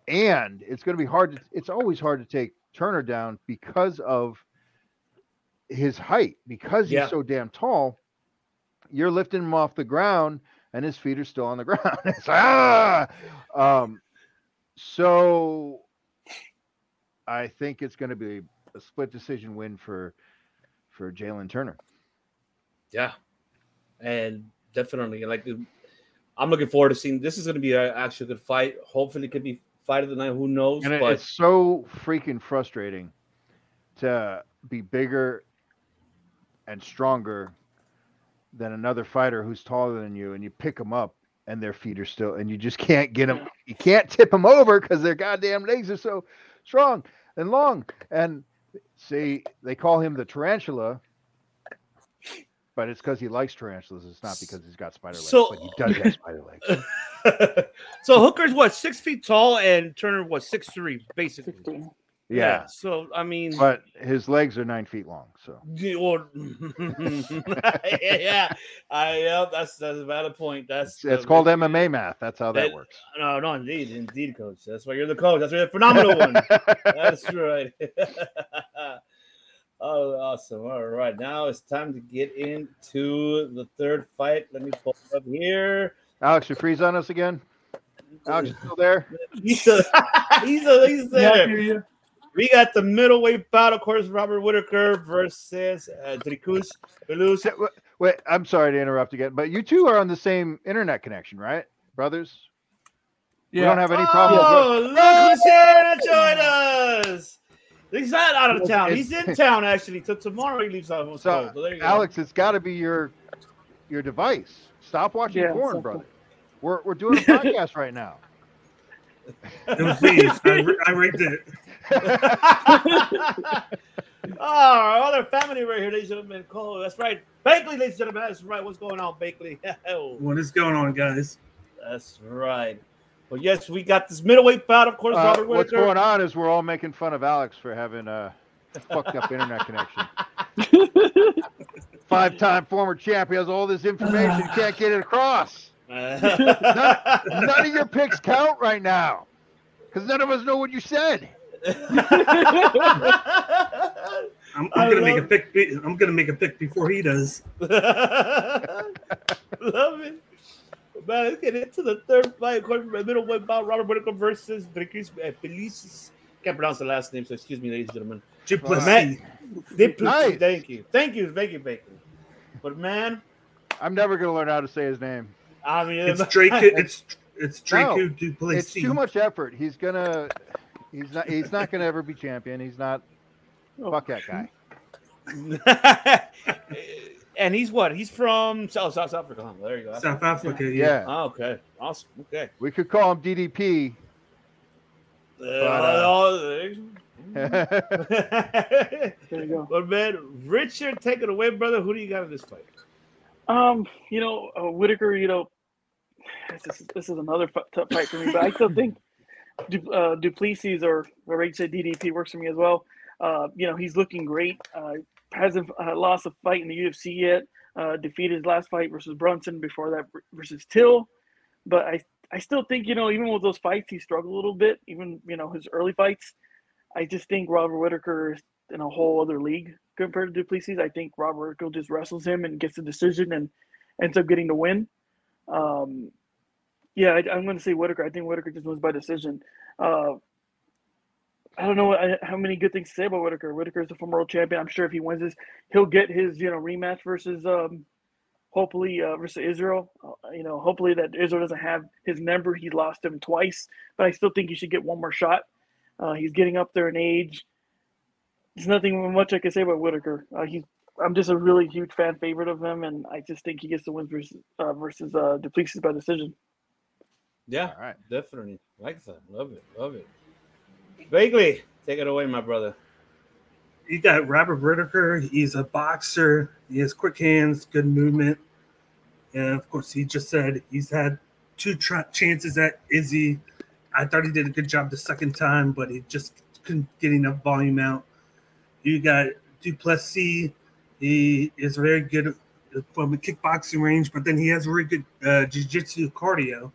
and it's going to be hard. To, it's always hard to take Turner down because of his height, because he's Yeah. so damn tall. You're lifting him off the ground, and his feet are still on the ground. it's like, ah! Um, so I think it's going to be a split decision win for for Jalin Turner. Yeah, and definitely like I'm looking forward to seeing. This is going to be an actually good fight. Hopefully, it could be fight of the night. Who knows? And but it's so freaking frustrating to be bigger and stronger than another fighter who's taller than you, and you pick them up, and their feet are still, and you just can't get them. You can't tip them over because their goddamn legs are so strong and long. And See, they call him the tarantula, but it's because he likes tarantulas. It's not because he's got spider legs. So, but he does have spider legs. so Hooker's what six feet tall, and Turner was six three, basically. Yeah. yeah. So I mean, but his legs are nine feet long. So or, yeah, I yeah, that's that's about a point. That's it's, uh, called MMA math. That's how that, that, works. No, no, indeed, indeed, coach. That's why you're the coach. That's why you're the phenomenal one. that's right. oh, awesome! All right, now it's time to get into the third fight. Let me pull up here. Alex, you freeze on us again. Alex, still there? He's, a, he's, a, he's there hear you. We got the middleweight battle course, Robert Whitaker versus uh, Dricus Belus. Wait, Wait, I'm sorry to interrupt again, but you two are on the same internet connection, right, brothers? Yeah. We don't have any problem. Oh, look who's here to join us. He's not out of town. He's in town actually. Till tomorrow he leaves out. Of so, So, there you go. Alex, it's got to be your your device. Stop watching Yeah, porn, brother. We're we're doing a podcast right now. It was me. I, I rigged it. Oh, our other family right here, ladies and gentlemen. Cole, that's right. Bakley, ladies and gentlemen. That's right. What's going on, Bakley? What is going on, guys? that's right. Well, yes, we got this middleweight bout, of course. Uh, what's going on is we're all making fun of Alex for having a fucked up internet connection. Five-time former champ. He has all this information. Can't get it across. None of your picks count right now because none of us know what you said. I'm, I I'm gonna make a pick. be- I'm gonna make a pick before he does. Love it. Man, let's get into the third fight. According to the middleweight bout, Robert Whitaker versus Dricus eh, Felicis. Can't pronounce the last name, so excuse me, ladies and gentlemen. Duplessis. Man, Dipl- Nice. Thank you. Thank you. Thank you, Baker. But man, I'm never gonna learn how to say his name. I mean, It's Drake. It's it's Draco No, Duplessis. It's too much effort. He's gonna. He's not. He's not gonna ever be champion. He's not. Fuck that guy. and he's what? He's from South South Africa. huh? There you go. South Africa. Yeah. Yeah, Oh, okay. Awesome. Okay. we could call him DDP. Uh, uh, There you go. but man, Richard, take it away, brother. Who do you got in this fight? Um, you know, uh, Whitaker, you know, this is, this is another fu- tough fight for me, but I still think du, uh, Duplessis or Rage said DDP works for me as well. Uh, you know, he's looking great. Uh, hasn't lost a fight in the UFC yet. Uh, defeated his last fight versus Brunson. Before that, versus Till. But I, I still think you know, even with those fights, he struggled a little bit. Even you know his early fights. I just think Robert Whitaker is in a whole other league compared to Duplessis. I think Robert Whitaker just wrestles him and gets the decision and ends up getting the win. Um, yeah, I, I'm going to say Whitaker. I think Whitaker just wins by decision. Uh, I don't know I- how many good things to say about Whitaker. Whitaker is a former world champion. I'm sure if he wins this, he'll get his you know rematch versus um, hopefully uh, versus Israel. Uh, you know, hopefully that Israel doesn't have his number. He lost him twice, but I still think he should get one more shot. Uh, he's getting up there in age. There's nothing much I can say about Whitaker. Uh, he's I'm just a really huge fan favorite of him, and I just think he gets the win versus uh, versus uh, Duplessis by decision. Yeah, All right. definitely. Like that. Love it. Love it. Bakley, take it away, my brother. You got Robert Whitaker. He's a boxer. He has quick hands, good movement, and of course, he just said he's had two tr- chances at Izzy. I thought he did a good job the second time, but he just couldn't get enough volume out. You got Duplessis. He is very good from the kickboxing range, but then he has very good uh, jiu-jitsu cardio.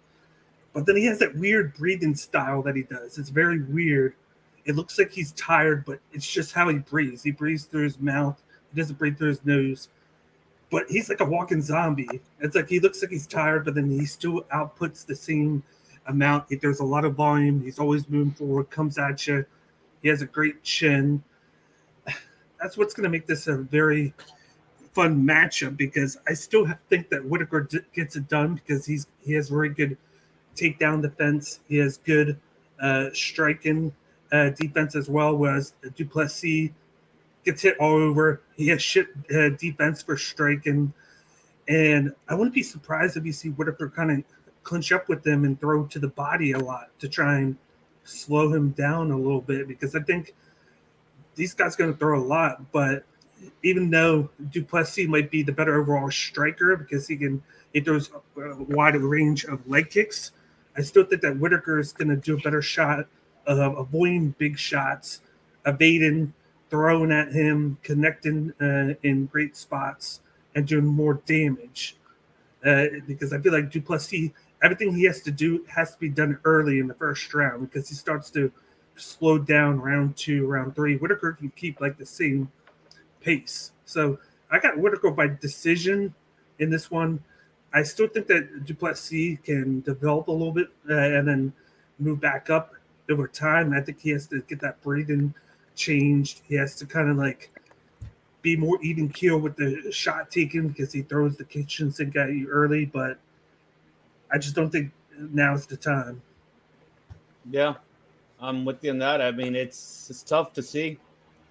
But then he has that weird breathing style that he does. It's very weird. It looks like he's tired, but it's just how he breathes. He breathes through his mouth. He doesn't breathe through his nose. But he's like a walking zombie. It's like he looks like he's tired, but then he still outputs the same amount. There's a lot of volume. He's always moving forward, comes at you. He has a great chin. That's what's going to make this a very fun matchup because I still think that Whitaker gets it done because he's he has very good takedown defense. He has good uh, striking uh, defense as well. Whereas Duplessis gets hit all over. He has shit uh, defense for striking, and I wouldn't be surprised if you see Whitaker kind of clinch up with them and throw to the body a lot to try and slow him down a little bit because I think these guys going to throw a lot, but even though Duplessis might be the better overall striker because he can he throws a wide range of leg kicks, I still think that Whitaker is going to do a better shot of avoiding big shots evading, throwing at him, connecting uh, in great spots, and doing more damage. Uh, because I feel like Duplessis, everything he has to do has to be done early in the first round because he starts to slow down round two, round three. Whitaker can keep like the same pace. So I got Whitaker by decision in this one. I still think that Duplessis can develop a little bit uh, and then move back up over time. I think he has to get that breathing changed. He has to kind of like be more even keel with the shot taken because he throws the kitchen sink at you early. But I just don't think now's the time. Yeah, I'm with you on that. I mean, it's it's tough to see.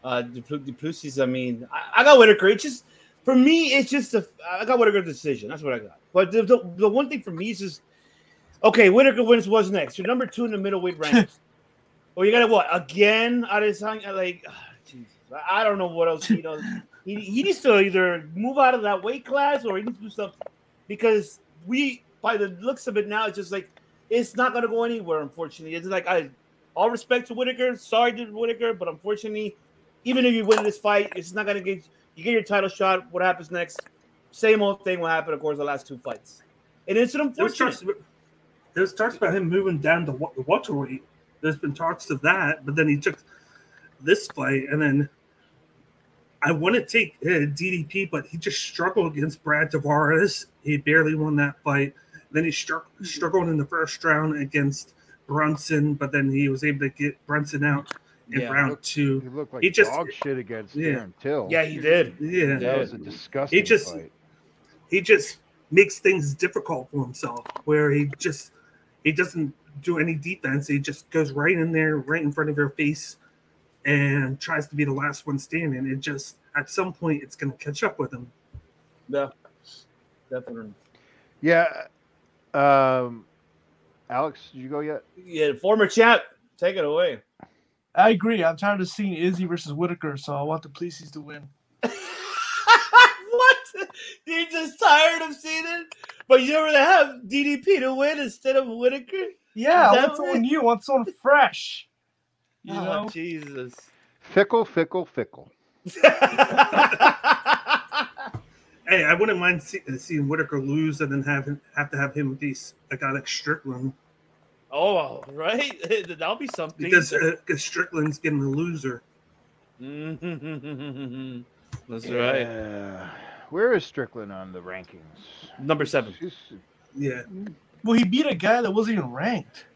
Uh, Duplessis, I mean, I, I got Whitaker. It's just for me, it's just a I got Whitaker decision. That's what I got. But the, the, the one thing for me is just okay. Whitaker wins. What's next? You're number two in the middleweight rank. well, you got to what again? Time, uh, like oh, Jesus, I don't know what else. You know, he, he needs to either move out of that weight class or he needs to do something because we, by the looks of it now, it's just like it's not gonna go anywhere. Unfortunately, it's like I all respect to Whitaker. Sorry to Whitaker, but unfortunately, even if you win this fight, it's not gonna get you get your title shot. What happens next? Same old thing will happen, of course, the last two fights. And it's an There's unfortunate. talks, there's talks about him moving down to the welterweight. There's been talks of that, but then he took this fight, and then I want to take uh, DDP, but he just struggled against Brad Tavares. He barely won that fight. Then he struck, struggled in the first round against Brunson, but then he was able to get Brunson out in Yeah. round He two. looked like He just- dog shit against Yeah. Darren Till. Yeah, he did. Yeah, that was a disgusting He just- fight. He just makes things difficult for himself where he just he doesn't do any defense he just goes right in there right in front of your face and tries to be the last one standing it just at some point it's going to catch up with him Yeah, definitely. Yeah. Um, Alex, did you go yet? Yeah, former champ, take it away. I agree. I'm tired of seeing Izzy versus Whitaker, so I want Duplessis to win. what? You're just tired of seeing it, but you rather have DDP to win instead of Whitaker. Yeah, Is I that want someone new. I want someone fresh. You oh, know? Jesus. Fickle, fickle, fickle. hey i wouldn't mind see, seeing whitaker lose and then have him, have to have him face a guy like strickland oh, right. That'll be something. because uh, 'cause strickland's getting a loser. That's right. Yeah. Where is Strickland on the rankings? Number seven. She's- yeah Well, he beat a guy that wasn't even ranked.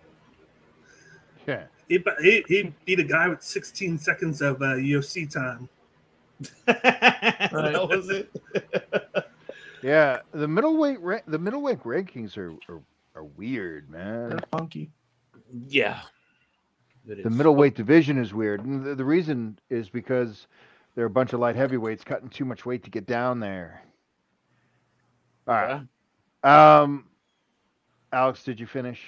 yeah. he, bu- he, he beat a guy with 16 seconds of uh, ufc time that was it. Yeah. The middleweight ra- the middleweight rankings are, are are weird, man. They're funky. Yeah. It The is. middleweight division is weird. And the, the reason is because there are a bunch of light heavyweights cutting too much weight to get down there. All right. Yeah. Um Alex, did you finish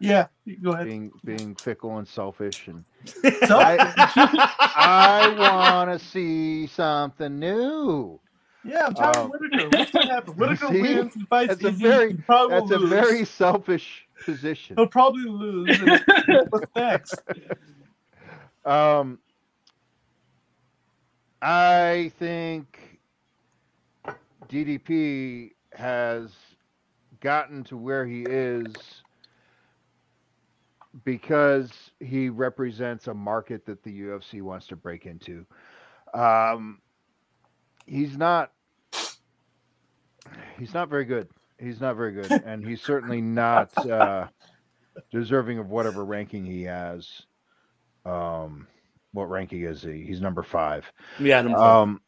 Yeah, go ahead. being being fickle and selfish and I, I want to see something new. yeah, I'm tired Um, of Whitaker. What's gonna happen? Whitaker see? wins. He fights That's a very- he probably That's a very selfish position. He'll probably lose. What's next? Um, I think DDP has gotten to where he is because he represents a market that the UFC wants to break into. Um, he's not. He's not very good. He's not very good, and he's certainly not uh, deserving of whatever ranking he has. Um, what ranking is he? He's number five. yeah. Number five. Um,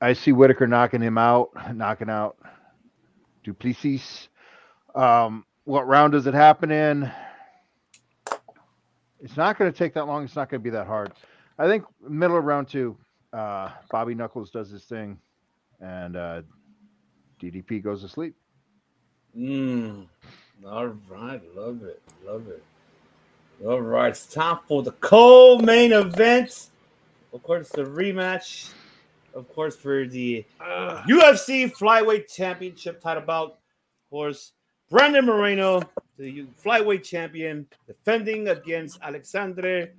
I see Whitaker knocking him out, knocking out Duplessis. Um, what round does it happen in? It's not going to take that long. It's not going to be that hard. I think middle of round two, uh, Bobby Knuckles does his thing, and uh, DDP goes to sleep. Mm. All right, love it, love it. All right, it's time for the co-main event. Of course, the rematch. Of course, for the ah. UFC Flyweight Championship title bout. Of course, Brandon Moreno, the Flyweight Champion, defending against Alexandre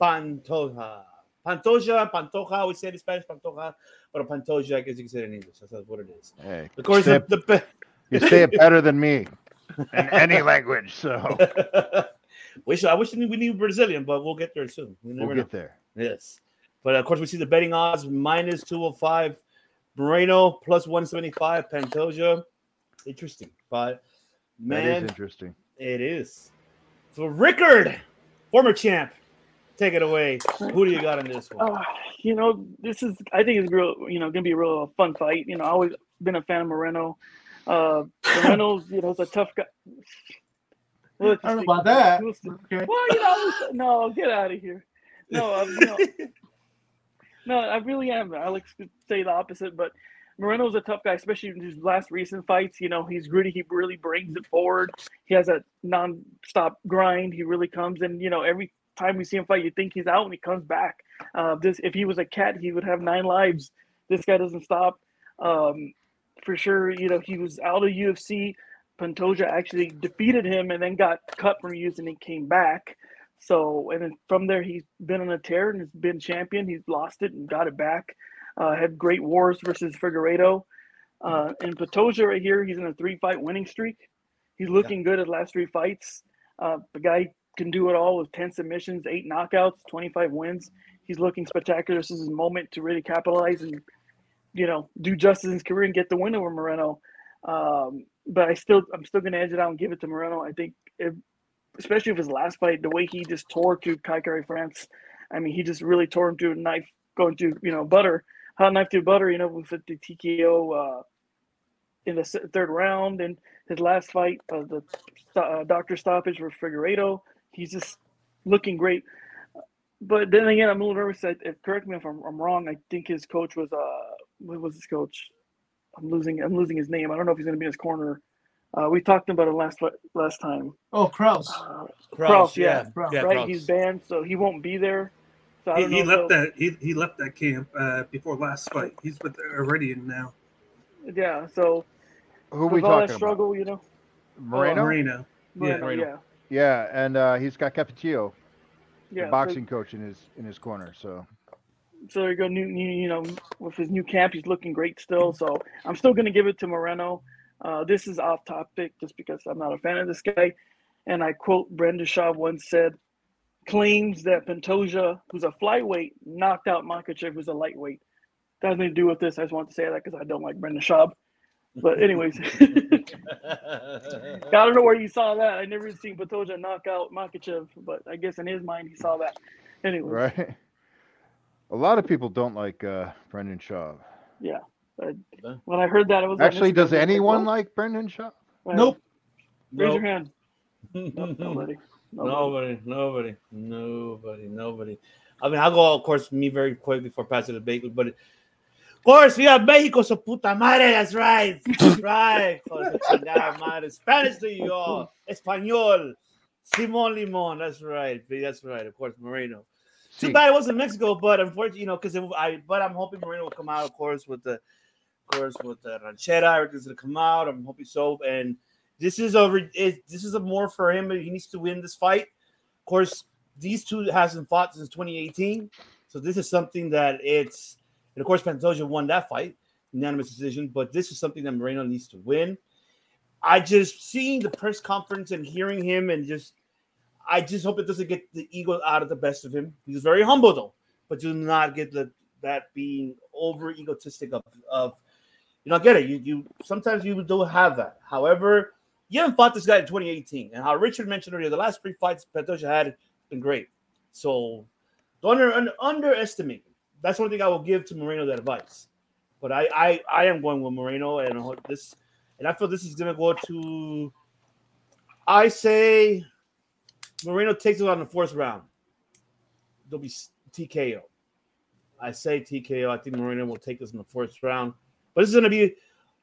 Pantoja. Pantoja, Pantoja, we say it in Spanish, Pantoja, but Pantoja, I guess you can say it in English. That's what it is. Hey, Of course, say the, the you say it better than me in any language. So wish I wish we knew, Brazilian, but we'll get there soon. We never we'll know. get there. Yes. But of course, we see the betting odds minus 205, Moreno plus 175, Pantoja. Interesting. But That is man, interesting. it is. So, Richard, former champ, take it away. Who do you got in this one? Uh, you know, this is I think it's real. You know, gonna be a real fun fight. You know, I always been a fan of Moreno. Uh, Moreno's, you know, is a tough guy. Well, I don't know about that. Well, Okay. you know, no, get out of here. No, I'm, you no, I really am. Alex could say the opposite, but Moreno's a tough guy, especially in his last recent fights. You know, he's gritty. He really brings it forward. He has a non-stop grind. He really comes and you know every time we see him fight, you think he's out and he comes back. Uh, this if he was a cat, he would have nine lives. This guy doesn't stop. Um, for sure, you know he was out of UFC. Pantoja actually defeated him and then got cut from UFC and he came back. So and then from there he's been on a tear and has been champion. He's lost it and got it back. Uh, had great wars versus Figueiredo. Uh, and Pantoja right here, he's in a three-fight winning streak. He's looking good at the last three fights. Uh, the guy can do it all with 10 submissions, eight knockouts, 25 wins. He's looking spectacular. This is his moment to really capitalize and, you know, do justice in his career and get the win over Moreno. Um, but I still, I'm still to edge it out and give it to Moreno. I think, if, especially with his last fight, the way he just tore to Kai Kara-France. I mean, he just really tore him to a knife, going to, you know, butter, hot knife to butter, you know, with the TKO uh, in the third round. And his last fight, uh, the uh, doctor stoppage for Figueiredo, he's just looking great. But then again, I'm a little nervous. That, if, correct me if I'm, I'm wrong. I think his coach was uh, what was his coach? I'm losing. I'm losing his name. I don't know if he's going to be in his corner. Uh, we talked about it last last time. Oh, Krause. Uh, Krause, Krause, yeah, Krause, yeah, right. Krause. He's banned, so he won't be there. So He, he left that he, he left that camp uh, before last fight. He's with Iridian now. Yeah. So Who are we with all that talking about? struggle, you know, Moreno? Marino. Yeah, Moreno, Moreno. yeah, Yeah, and uh, he's got Capetillo, yeah. the so- boxing coach, in his in his corner. So so there you go. New, you know, with his new camp, he's looking great still. So I'm still going to give it to Moreno. Uh, this is off topic just because I'm not a fan of this guy. And I quote Brendan Schaub once said, claims that Pantoja, who's a flyweight, knocked out Makhachev, who's a lightweight. That has nothing to do with this. I just want to say that because I don't like Brendan Schaub. But anyways, I don't know where you saw that. I never seen Pantoja knock out Makhachev, but I guess in his mind he saw that. Anyway, right. A lot of people don't like uh, Brendan Schaub. yeah. But when I heard that, it was Actually, does anyone "What?" like Brendan Schaub? Well, Nope. Raise your hand. No, nobody. Nobody. Nobody, nobody, nobody, nobody. I mean, I'll go, of course, me very quick before passing the bacon, but of course, we have Mexico, su puta madre. That's right. That's right. Hijo de madre. Spanish to you all. Espanol. Simon Limon. That's right. That's right. Of course, Moreno. Too bad it wasn't Mexico, but unfortunately, you know, because I, but I'm hoping Moreno will come out, of course, with the, of course, with the ranchera. Everything's gonna come out. I'm hoping so. And this is a, it, this is a more for him. He needs to win this fight. Of course, these two hasn't fought since 2018, so this is something that it's. And of course, Pantoja won that fight, unanimous decision. But this is something that Moreno needs to win. I just seeing the press conference and hearing him and just I just hope it doesn't get the ego out of the best of him. He's very humble though, but do not get the that being over egotistic of of you know I get it. You you sometimes you do have that. However, you haven't fought this guy in 2018, and how Richard mentioned earlier, the last three fights Pantoja had been great. So don't under, under, underestimate. That's one thing I will give to Moreno that advice. But I I, I am going with Moreno, and this, and I feel this is gonna go to. I say Moreno takes it on the fourth round. There'll be TKO. I say TKO. I think Moreno will take this in the fourth round. But this is going to be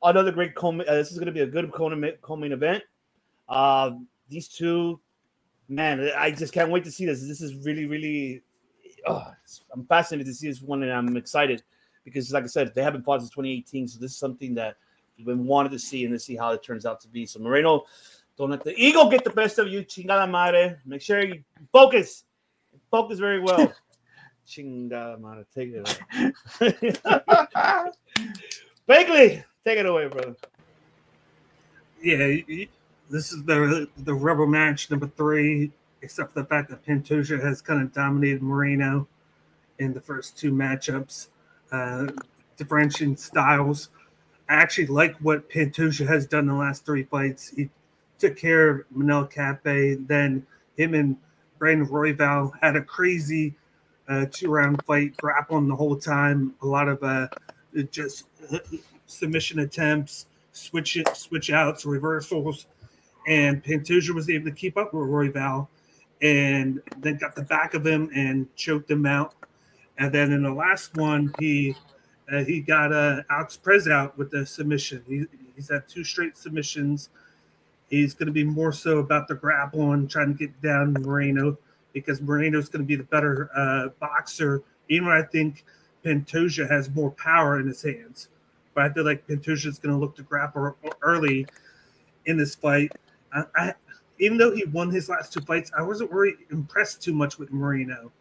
another great co- uh, This is going to be a good co-main event. Uh, these two, man, I just can't wait to see this. This is really, really. Oh, I'm fascinated to see this one, and I'm excited because, like I said, they haven't fought since 2018. So this is something that we've been wanted to see and to see how it turns out to be. So Moreno, don't let the ego get the best of you, chingada madre. Make sure you focus. Focus very well. Chinga, man, take it away. Bagley, take it away, brother. Yeah, y- y- this is the the rubber match number three, except for the fact that Pantoja has kind of dominated Moreno in the first two matchups, uh, differentiating styles. I actually like what Pantoja has done in the last three fights. He took care of Manel Kape, then him and Brandon Royval had a crazy uh, two round fight, grappling the whole time. A lot of uh, just submission attempts, switch it, switch outs, reversals, and Pantoja was able to keep up with Royval, and then got the back of him and choked him out. And then in the last one, he uh, he got uh, Alex Perez out with the submission. He, he's had two straight submissions. He's going to be more so about the grappling, trying to get down Moreno because Moreno's going to be the better uh, boxer. Even I think Pantoja has more power in his hands, but I feel like Pantoja is going to look to grapple early in this fight. I, I, even though he won his last two fights, I wasn't really impressed too much with Moreno.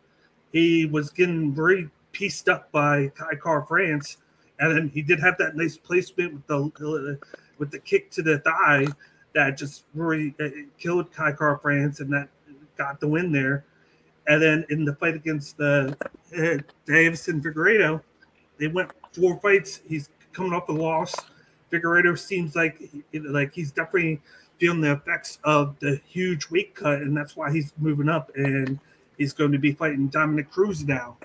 He was getting very pieced up by Kai Kara-France, and then he did have that nice placement with the with the kick to the thigh that just really killed Kai Kara-France, and that got the win there. And then in the fight against the uh, Deiveson Figueiredo, they went four fights. He's coming off a loss. Figueiredo seems like like he's definitely feeling the effects of the huge weight cut, and that's why he's moving up. And he's going to be fighting Dominick Cruz now,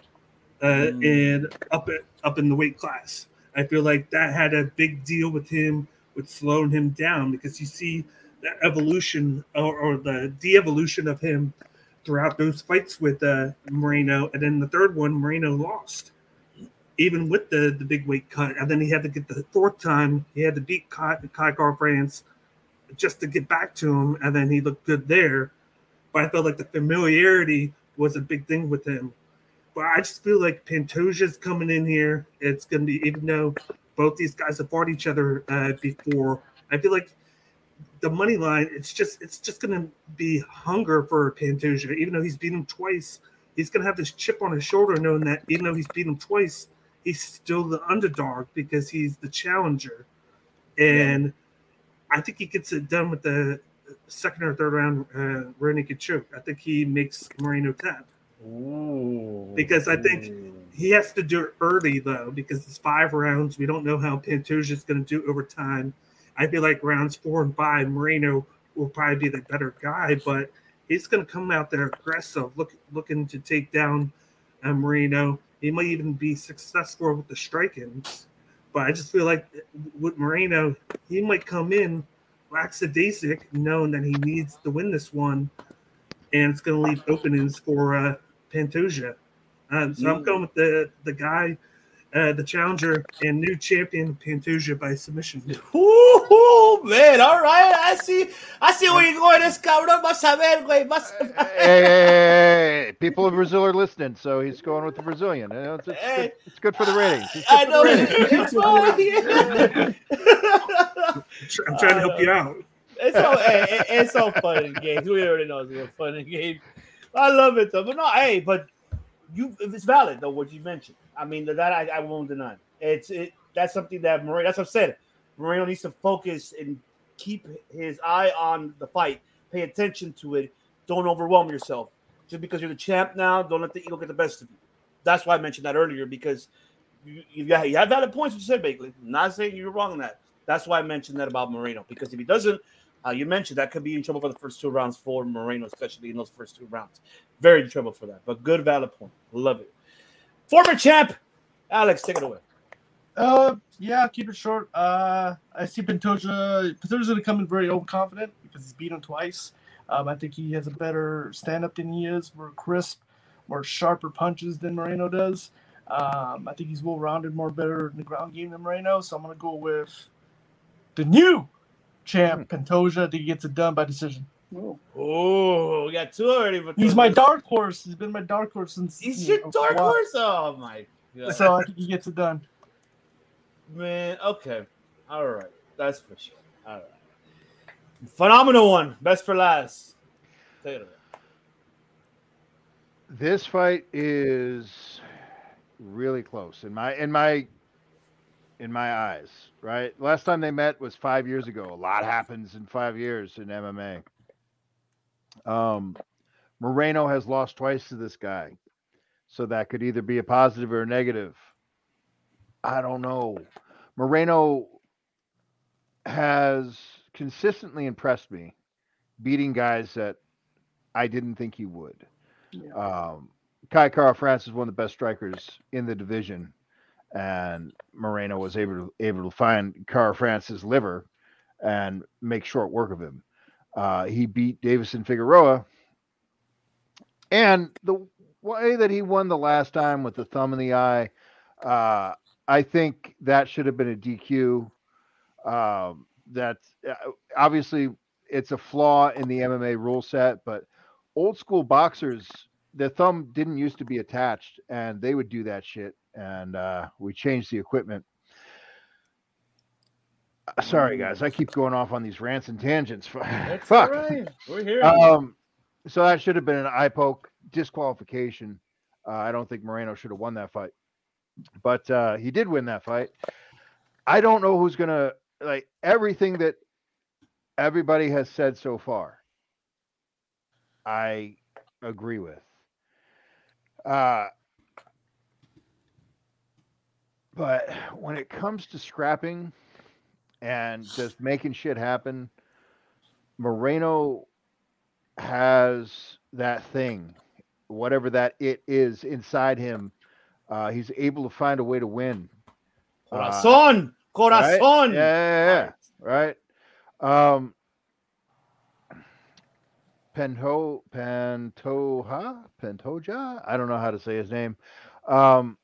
uh, Mm. and up at, up in the weight class. I feel like that had a big deal with him, with slowing him down because you see the evolution or, or the de-evolution of him throughout those fights with uh, Moreno, and then the third one, Moreno lost, even with the the big weight cut, and then he had to get the fourth time he had to beat Kai, Kai France just to get back to him, and then he looked good there. But I felt like the familiarity was a big thing with him. But I just feel like Pantoja's coming in here. It's going to be, even though both these guys have fought each other uh, before, I feel like the money line, it's just it's just going to be hunger for Pantoja. Even though he's beat him twice, he's going to have this chip on his shoulder, knowing that even though he's beat him twice, he's still the underdog because he's the challenger. And I think he gets it done with the second or third round uh, rear naked choke. I think he makes Moreno tap. Ooh. Because I think He has to do it early though, because it's five rounds. We don't know how Pantoja is going to do over time. I feel like rounds four and five, Moreno will probably be the better guy, but he's going to come out there aggressive, look, looking to take down uh, Moreno. He might even be successful with the striking, but I just feel like with Moreno, he might come in lackadaisic, knowing that he needs to win this one, and it's going to leave openings for uh, Pantoja. Um, so I'm Mm. going with the the guy, uh, the challenger and new champion Pantoja by submission. Ooh, man, all right. I see. I see where you're going. This cabrón vas a ver, güey. Vas hey, hey, hey, hey, hey, people of Brazil are listening, so he's going with the Brazilian. You know, It's, it's, Hey. good, it's good for the ratings. I know. the ratings. It's fine. I'm trying to help you out. It's so hey, it's so fun in games. We already know it's a fun in games. I love it though. But no, hey, but you if it's valid though what you mentioned. I mean that I, I won't deny. It's it that's something that Moreno. That's what I said. Moreno needs to focus and keep his eye on the fight. Pay attention to it. Don't overwhelm yourself. Just because you're the champ now, don't let the ego get the best of you. That's why I mentioned that earlier because you, you got you have valid points. What you said, Bakley. I'm not saying you're wrong on that. That's why I mentioned that about Moreno because if he doesn't, uh, you mentioned that could be in trouble for the first two rounds for Moreno, especially in those first two rounds. Very in trouble for that. But good valid point. Love it. Former champ, Alex, take it away. Uh, yeah, keep it short. Uh, I see Pantoja. Pantoja's gonna come in very overconfident because he's beat him twice. Um, I think he has a better stand up than he is, more crisp, more sharper punches than Moreno does. Um, I think he's well rounded, more better in the ground game than Moreno. So I'm gonna go with the new champ mm. Pantoja. I he gets it done by decision. Oh, Oh, we got two already. But He's my dark horse. He's been my dark horse since. He's you your know, dark horse. Oh my god, So I think he gets it done. man. Okay, all right, that's for sure. All right, phenomenal one. Best for last. Take. This fight is really close in my in my in my eyes. Right, last time they met was five years ago. A lot happens in five years in MMA. Um, Moreno has lost twice to this guy, so that could either be a positive or a negative. I don't know. Moreno has consistently impressed me, beating guys that I didn't think he would. Yeah. Um, Kai Kara-France is one of the best strikers in the division, and Moreno was able to able to find Kara-France's liver and make short work of him. Uh, he beat Deiveson Figueiredo, and the way that he won the last time with the thumb in the eye, uh, I think that should have been a DQ. Um, that's uh, obviously it's a flaw in the MMA rule set, but old school boxers, their thumb didn't used to be attached, and they would do that shit. And uh, we changed the equipment. Uh, Sorry, guys, I keep going off on these rants and tangents. That's Fuck. right. We're here. Um, so that should have been an eye poke disqualification. Uh, I don't think Moreno should have won that fight, but uh, he did win that fight. I don't know who's gonna like everything that everybody has said so far. I agree with. Uh, but when it comes to scrapping and just making shit happen, Moreno has that thing, whatever that it is inside him. Uh, he's able to find a way to win. Uh, Corazon. right? Corazon. Yeah, yeah, yeah, right. Um, Pento Pantoja Pentoja. I don't know how to say his name. Um,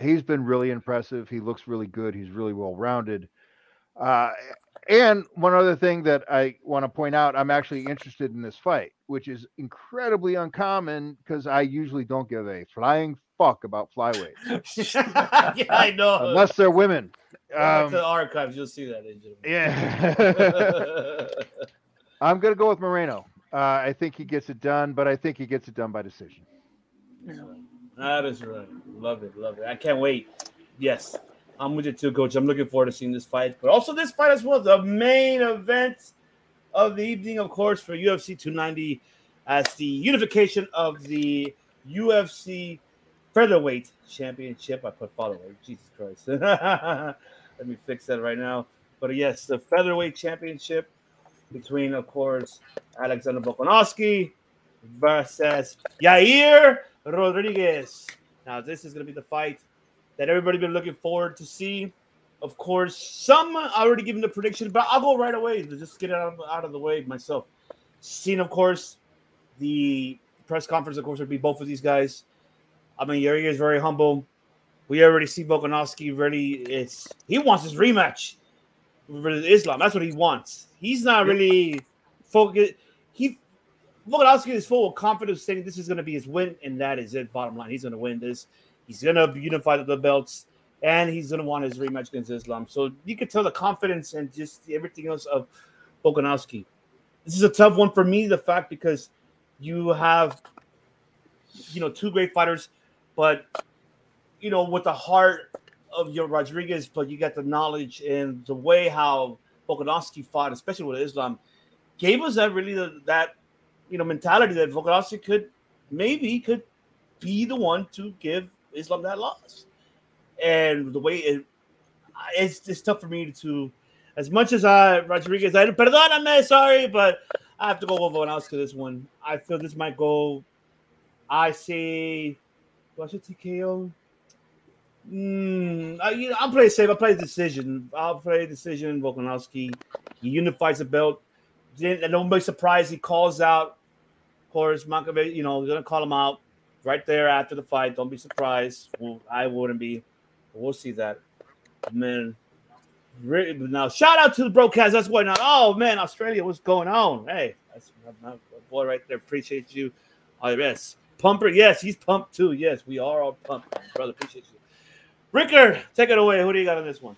he's been really impressive. He looks really good. He's really well rounded. Uh, and one other thing that I want to point out, I'm actually interested in this fight, which is incredibly uncommon because I usually don't give a flying fuck about flyweights. yeah, I know. unless they're women. Um, to the archives, you'll see that. in yeah. I'm gonna go with Moreno. Uh, I think he gets it done, but I think he gets it done by decision. That is right. Love it, love it. I can't wait. Yes, I'm with you too, Coach. I'm looking forward to seeing this fight, but also this fight as well. The main event of the evening, of course, for UFC 290, as the unification of the UFC featherweight championship. I put featherweight. Jesus Christ. Let me fix that right now. But yes, the featherweight championship between, of course, Alexander Volkanovski versus Yair Rodriguez. Now, this is going to be the fight that everybody's been looking forward to see. Of course, some already given the prediction, but I'll go right away to just get it out of, out of the way myself. Seen, of course, the press conference, of course, would be both of these guys. I mean, Yair is very humble. We already see Volkanovski really. It's he wants his rematch with Islam. That's what he wants. He's not really focused. He Volkanovski is full of confidence, saying this is going to be his win, and that is it. Bottom line, he's going to win this. He's going to unify the belts, and he's going to want his rematch against Islam. So you can tell the confidence and just everything else of Volkanovski. This is a tough one for me. The fact because you have, you know, two great fighters, but you know, with the heart of Yair Rodriguez, but you got the knowledge and the way how Volkanovski fought, especially with Islam, gave us that really that you know mentality that Volkanovski could maybe could be the one to give Islam that loss. And the way it it's it's tough for me to as much as I Rodriguez, I perdóname, sorry, but I have to go with Volkanovski this one. I feel this might go. I say, do I say TKO? Mm, I, you know, I'll play safe. I'll play decision. I'll play decision. Volkanovski. He unifies the belt. Then, and don't be surprised he calls out. Course, Makovey, you know, gonna call him out right there after the fight. Don't be surprised. Well, I wouldn't be. We'll see that. Man, now shout out to the broadcast. That's going on. Oh man, Australia, what's going on? Hey, that's my, boy right there. Appreciate you. Oh yes, Pumper. Yes, he's pumped too. Yes, we are all pumped, brother. Appreciate you. Ricker, take it away. Who do you got on this one?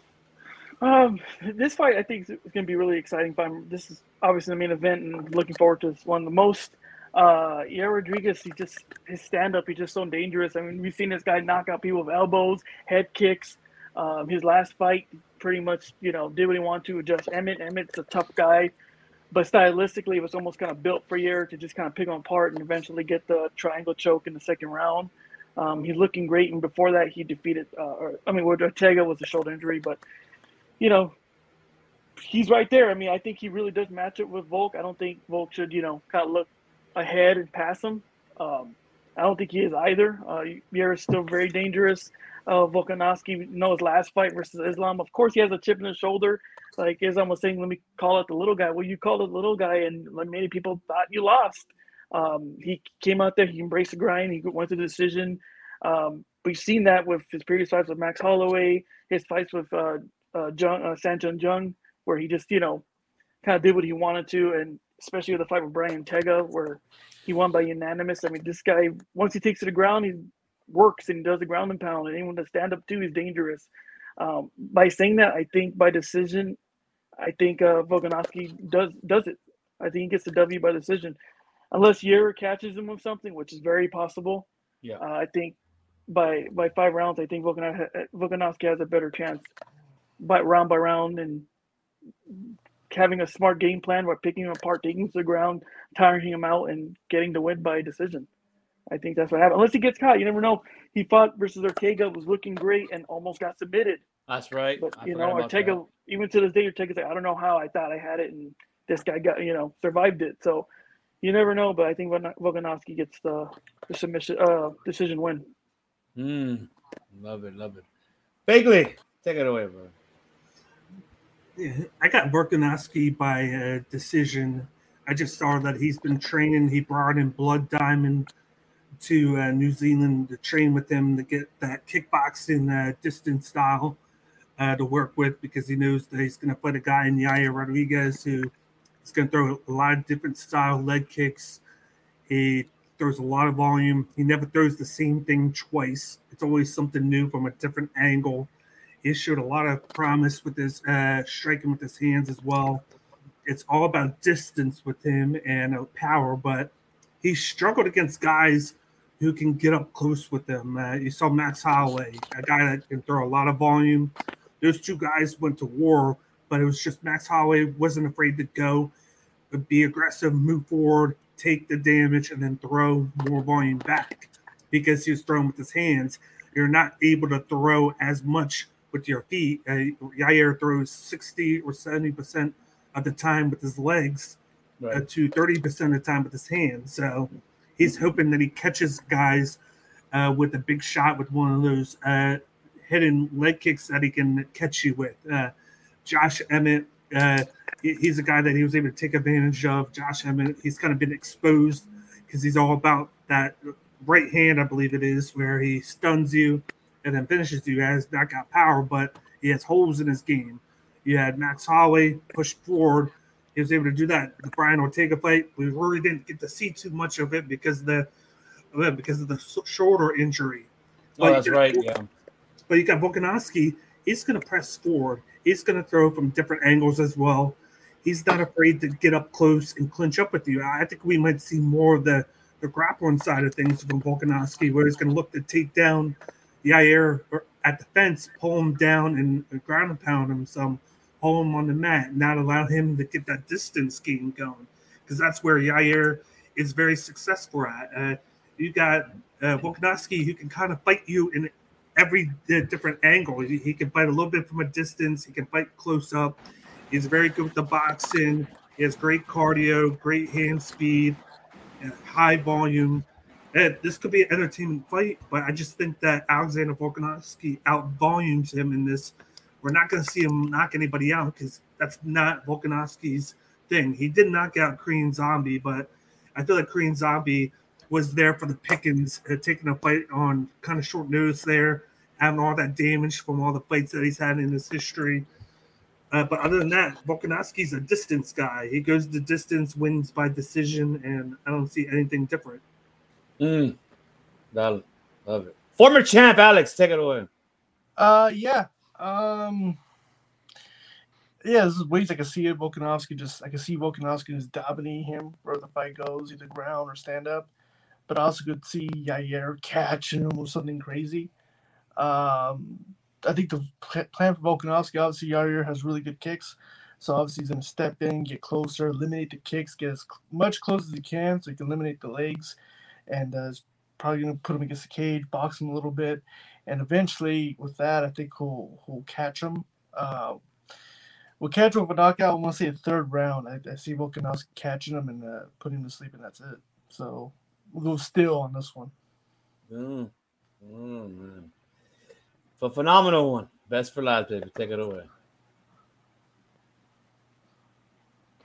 Um, this fight I think is going to be really exciting. Fight. This is obviously the main event, and looking forward to this one the most. Uh, yeah, Rodriguez, he just his stand up, he's just so dangerous. I mean, we've seen this guy knock out people with elbows, head kicks. Um, his last fight, pretty much, you know, did what he wanted to Josh Emmett. Emmett's a tough guy, but stylistically, it was almost kind of built for Yair to just kind of pick him apart and eventually get the triangle choke in the second round. Um, he's looking great, and before that, he defeated. Uh, or, I mean, Ortega was a shoulder injury, but you know, he's right there. I mean, I think he really does match it with Volk. I don't think Volk should, you know, kind of look ahead and pass him. Um, I don't think he is either. Uh, is still very dangerous. Uh, Volkanovski, you know, his last fight versus Islam. Of course, he has a chip in his shoulder. Like Islam was saying, let me call it the little guy. Well, you called it the little guy, and many people thought you lost. Um, he came out there, he embraced the grind, he went to the decision. Um, we've seen that with his previous fights with Max Holloway, his fights with uh, uh, Jung, uh, Sanjun Jung, where he just, you know, kind of did what he wanted to, and especially with the fight with Brian Ortega, where he won by unanimous. I mean, this guy, once he takes to the ground, he works and he does the ground and pound, and anyone to stand up to, he's dangerous. Um, by saying that, I think by decision, I think uh, Volkanovski does does it. I think he gets the W by decision, unless Yair catches him with something, which is very possible. Yeah. Uh, I think by by five rounds, I think Volkanovski has a better chance by round by round and having a smart game plan by picking him apart, taking him to the ground, tiring him out, and getting the win by decision. I think that's what happened. Unless he gets caught, you never know. He fought versus Ortega, was looking great, and almost got submitted. That's right. But you know, Ortega, that. even to this day, Ortega's like, I don't know how I thought I had it, and this guy got, you know, survived it. So you never know. But I think Volkan- Volkanovski gets the, the submission uh, decision win. Mm, love it, love it. Bagley, take it away, bro. I got Volkanovski by uh, decision. I just saw that he's been training. He brought in Blood Diamond to uh, New Zealand to train with him to get that kickboxing uh, distance style uh, to work with because he knows that he's going to fight a guy in Yair Rodriguez who is going to throw a lot of different style leg kicks. He throws a lot of volume. He never throws the same thing twice. It's always something new from a different angle. He showed a lot of promise with his uh, striking with his hands as well. It's all about distance with him and uh, power, but he struggled against guys who can get up close with him. Uh, you saw Max Holloway, a guy that can throw a lot of volume. Those two guys went to war, but it was just Max Holloway wasn't afraid to go, but be aggressive, move forward, take the damage, and then throw more volume back because he was throwing with his hands. You're not able to throw as much with your feet. Uh, Yair throws 60 or 70 percent of the time with his legs, uh, to 30 percent of the time with his hands. So he's hoping that he catches guys uh, with a big shot with one of those uh, hidden leg kicks that he can catch you with. Uh, Josh Emmett, uh, he's a guy that he was able to take advantage of. Josh Emmett, he's kind of been exposed because he's all about that right hand, I believe it is, where he stuns you and then finishes you. He has got power, but he has holes in his game. You had Max Holloway pushed forward. He was able to do that. The Brian Ortega fight, we really didn't get to see too much of it because of the because of the shoulder injury. Oh, that's right. Yeah. But you got Volkanovski. He's going to press forward. He's going to throw from different angles as well. He's not afraid to get up close and clinch up with you. I think we might see more of the, the grappling side of things from Volkanovski, where he's going to look to take down Yair at the fence, pull him down, and ground and pound him some, hold him on the mat, not allow him to get that distance game going. Because that's where Yair is very successful at. Uh, you got uh, who can kind of fight you in every uh, different angle. He, he can fight a little bit from a distance. He can fight close up. He's very good with the boxing. He has great cardio, great hand speed, and high volume. And this could be an entertainment fight, but I just think that Alexander Volkanovski out volumes him in this. We're not going to see him knock anybody out because that's not Volkanovski's thing. He did knock out Korean Zombie, but I feel like Korean Zombie was there for the pickings, uh, taking a fight on kind of short notice there, having all that damage from all the fights that he's had in his history. Uh, but other than that, Volkanovski's a distance guy. He goes the distance, wins by decision, and I don't see anything different. Mm. Love love it. Former champ Alex, take it away. Uh, yeah. Um, yeah, this is ways I can see it. Volkanovski just I can see Volkanovski just dominating him where the fight goes, either ground or stand up. But I also could see Yair catching him or something crazy. Um, I think the pl- plan for Volkanovski, obviously Yair has really good kicks. So obviously he's gonna step in, get closer, eliminate the kicks, get as much close as he can so he can eliminate the legs, and uh, is probably gonna put him against the cage, box him a little bit, and eventually with that I think he'll he'll catch him. Uh, We'll catch him with a knockout. I want to say a third round. I, I see Volkanovski catching him and uh, putting him to sleep, and that's it. So we'll go still on this one. Mm. Mm, man. Phenomenal one. Best for last, baby. Take it away. It's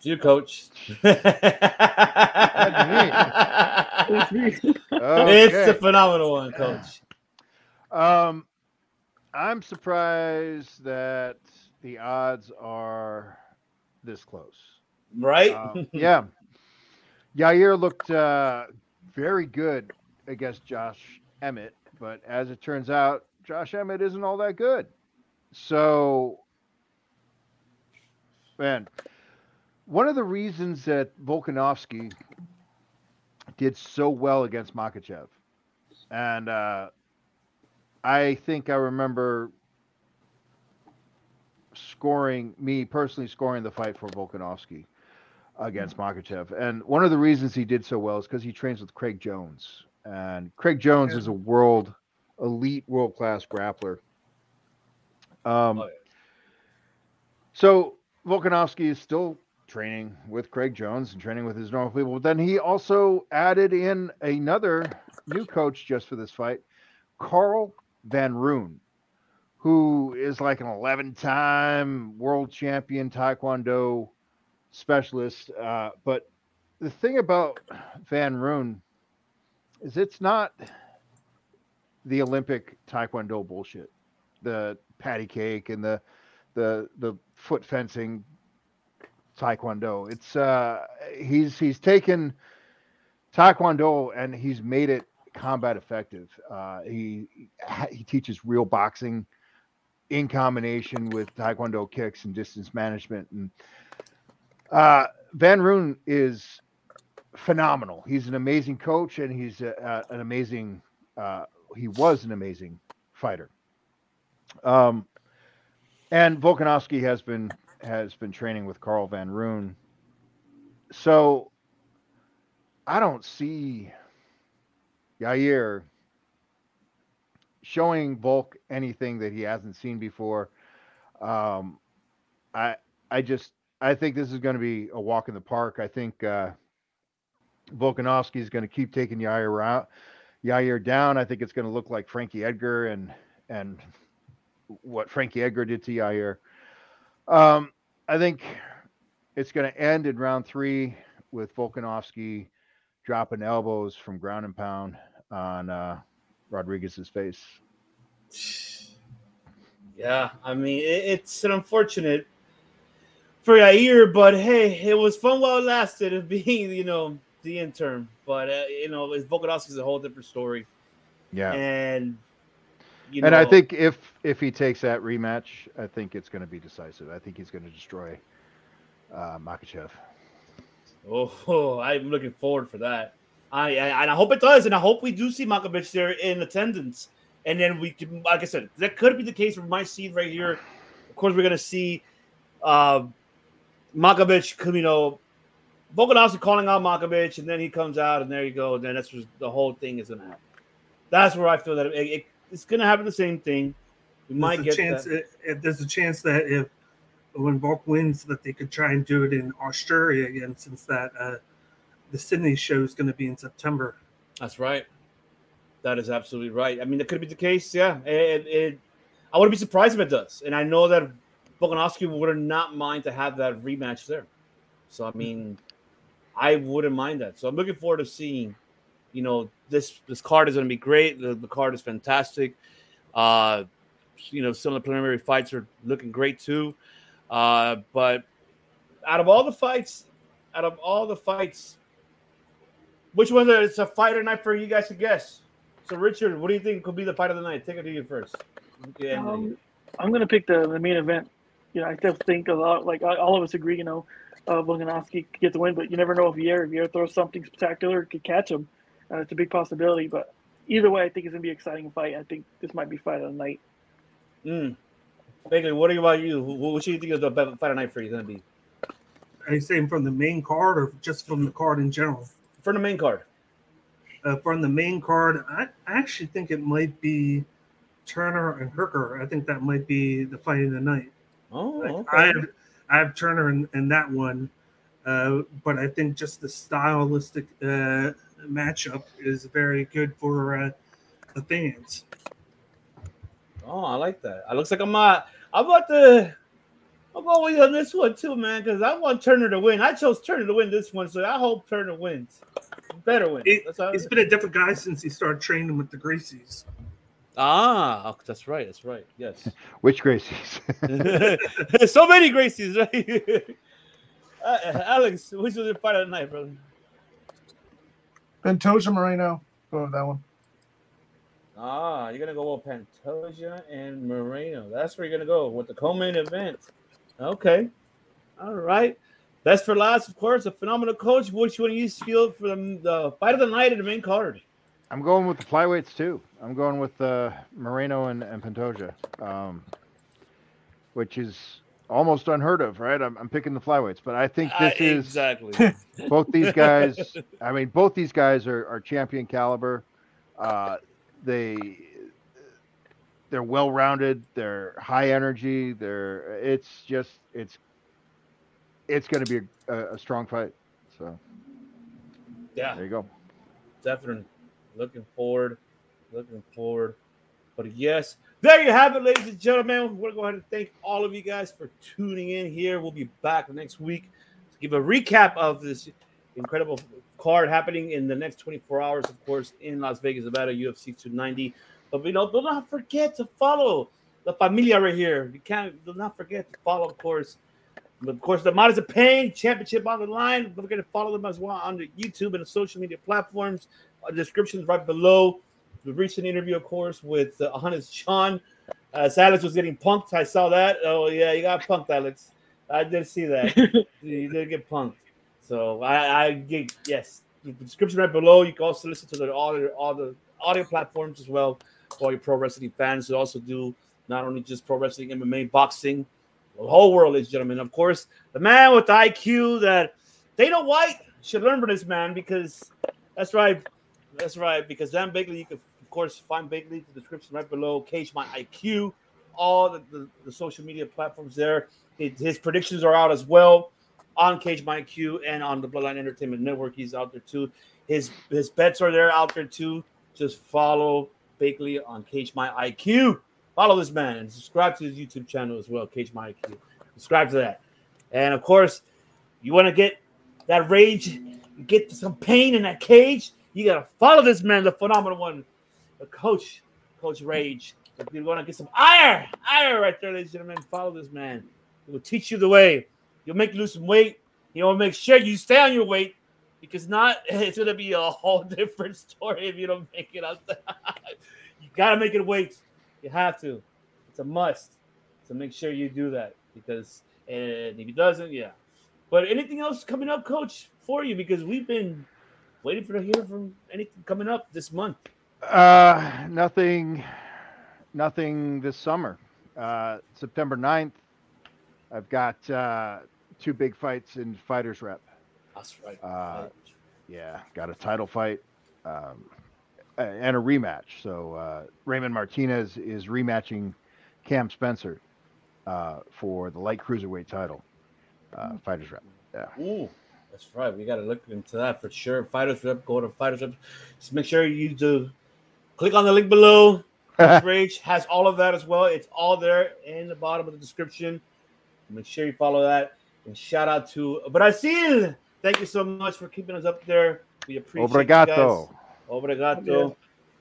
you, coach. It's me. It's Okay. the phenomenal one, coach. Um, I'm surprised that the odds are this close. Right? Um, yeah, Yair looked uh, very good against Josh Emmett, but as it turns out, Josh Emmett isn't all that good. So, man, one of the reasons that Volkanovski did so well against Makhachev, and uh, I think I remember scoring me personally scoring the fight for Volkanovski against Makhachev. And one of the reasons he did so well is because he trains with Craig Jones. And Craig Jones is a world elite world class grappler. Um, Oh, so Volkanovski is still training with Craig Jones and training with his normal people. But then he also added in another new coach just for this fight, Carl Van Roon, who is like an 11 time world champion Taekwondo specialist. Uh, but the thing about Van Roon is it's not the Olympic Taekwondo bullshit, the patty cake and the the the foot fencing taekwondo. It's uh he's he's taken taekwondo and he's made it combat effective. Uh, he he teaches real boxing in combination with taekwondo kicks and distance management. And uh, Van Roon is phenomenal. He's an amazing coach and he's a, a, an amazing. Uh, he was an amazing fighter. Um, and Volkanovski has been has been training with Carl Van Roon. So I don't see Yair showing Volk anything that he hasn't seen before. Um, I I just I think this is going to be a walk in the park. I think uh, Volkanovski is going to keep taking Yair out, Yair down. I think it's going to look like Frankie Edgar and and what Frankie Edgar did to Yair. Um, I think it's going to end in round three with Volkanovski dropping elbows from ground and pound on uh, Rodriguez's face. Yeah, I mean, it, it's an unfortunate for Yair, but hey, it was fun while it lasted of being, you know, the intern. But, uh, you know, it's Volkanovski's a whole different story. Yeah. And, you and I think if if he takes that rematch, I think it's going to be decisive. I think he's going to destroy uh, Makhachev. Oh, I'm looking forward for that. I, I and I hope it does, and I hope we do see Makovich there in attendance. And then we can, like I said, that could be the case for my seed right here. Of course, we're gonna see uh, Makovich, you know, Volkanovski calling out Makovich, and then he comes out, and there you go. And then that's just the whole thing is gonna happen. That's where I feel that it, it, it's gonna happen the same thing. We might there's get a chance. that. If, if there's a chance that if when Volk wins, that they could try and do it in Australia again, since that uh, the Sydney show is going to be in September. That's right. That is absolutely right. I mean, that could be the case. Yeah, it, it, I wouldn't be surprised if it does. And I know that Volkanovski would not mind to have that rematch there. So I mean, I wouldn't mind that. So I'm looking forward to seeing. You know, this this card is going to be great. The, the card is fantastic. Uh, you know, some of the preliminary fights are looking great too. Uh, but out of all the fights, out of all the fights, which one is a fight fighter night for you guys to guess? So, Richard, what do you think could be the fight of the night? Take it to you first. Yeah, Um, I'm gonna pick the, the main event. you know, I still think a lot like all of us agree, you know, uh, Volkanovski could get the win, but you never know if Yair, if Yair throws something spectacular, could catch him. Uh, it's a big possibility, but either way, I think it's gonna be an exciting fight. I think this might be fight of the night. Mm. Bagley, what about you? What, what do you think is the best fight of the night for you going to be? Are you saying from the main card or just from the card in general? From the main card. Uh, from the main card, I, I actually think it might be Turner and Hooker. I think that might be the fight of the night. Oh, Like, okay. I have I have Turner in, in that one, uh, but I think just the stylistic uh, matchup is very good for uh, the fans. Oh, I like that. It looks like I'm not. I'm about to. I'm going with you on this one too, man, because I want Turner to win. I chose Turner to win this one, so I hope Turner wins. Better win. It- That's how He's been a different guy since he started training with the Gracies. ah, oh, that's right. That's right. Yes. Which Gracies? so many Gracies, right? uh, Alex, which was the fight of the night, brother? Pantoja Moreno. Go with that one. Ah, you're gonna go with Pantoja and Moreno. That's where you're gonna go with the co-main event. Okay, all right. Best for last, of course. A phenomenal coach. Which one do you feel for the, the fight of the night in the main card? I'm going with the flyweights too. I'm going with uh, Moreno and, and Pantoja, um, which is almost unheard of, right? I'm, I'm picking the flyweights, but I think this Ah, is exactly. both these guys. I mean, both these guys are, are champion caliber. Uh, they they're well rounded. They're high energy. They're it's just it's it's going to be a, a strong fight. So yeah, there you go. definitely. Looking forward. Looking forward. But yes, there you have it, ladies and gentlemen. We're going to go ahead and thank all of you guys for tuning in here. We'll be back next week to give a recap of this incredible card happening in the next 24 hours, of course, in Las Vegas, Nevada, UFC 290. But you know, do not forget to follow the familia right here. You can't do not forget to follow, of course. But of course, the Models of Pain Championship on the line. Don't forget to follow them as well on the YouTube and the social media platforms. Uh, descriptions right below. The recent interview, of course, with uh, Hannes Chan. As Alex was getting punked, I saw that. Oh yeah, you got punked, Alex. I did see that. you did get punked. So I, I get yes. The description right below. You can also listen to the all the all the audio platforms as well for all your pro wrestling fans. Who also do not only just pro wrestling, MMA, boxing, the whole world, ladies and gentlemen. Of course, the man with the IQ that Dana White should learn from this man because that's right. That's right. Because Dan Bagley, you can of course find Bagley the description right below. Cage my IQ, all the, the, the social media platforms there. His, his predictions are out as well on Cage My IQ and on the Bloodline Entertainment Network. He's out there too. His his bets are there out there too. Just follow Bagley on Cage My IQ. Follow this man and subscribe to his YouTube channel as well, Cage My IQ. Subscribe to that. And of course, you want to get that rage, get some pain in that cage. You gotta follow this man, the phenomenal one, coach, Coach Rage. If you want to get some ire, ire right there, ladies and gentlemen, follow this man. He will teach you the way. He'll make you lose some weight. He'll make sure you stay on your weight because not it's gonna be a whole different story if you don't make it out there. you gotta make it weight. You have to. It's a must. So make sure you do that because and if he doesn't, yeah. But anything else coming up, Coach, for you because we've been waiting for to hear from anything coming up this month. Uh, nothing, nothing this summer. Uh, September 9th, I've got uh, two big fights in Fighters Rep. That's right. Uh, Yeah, got a title fight um, and a rematch. So uh, Raymond Martinez is rematching Cam Spencer uh, for the light cruiserweight title. Uh, Fighters Rep. Yeah. Ooh, that's right. We got to look into that for sure. Fighters Rep, go to Fighters Rep. Just make sure you do click on the link below. Coach Rage has all of that as well. It's all there in the bottom of the description. Make sure you follow that. And shout out to Brazil. Thank you so much for keeping us up there. We appreciate you guys. Obrigado. Obrigado.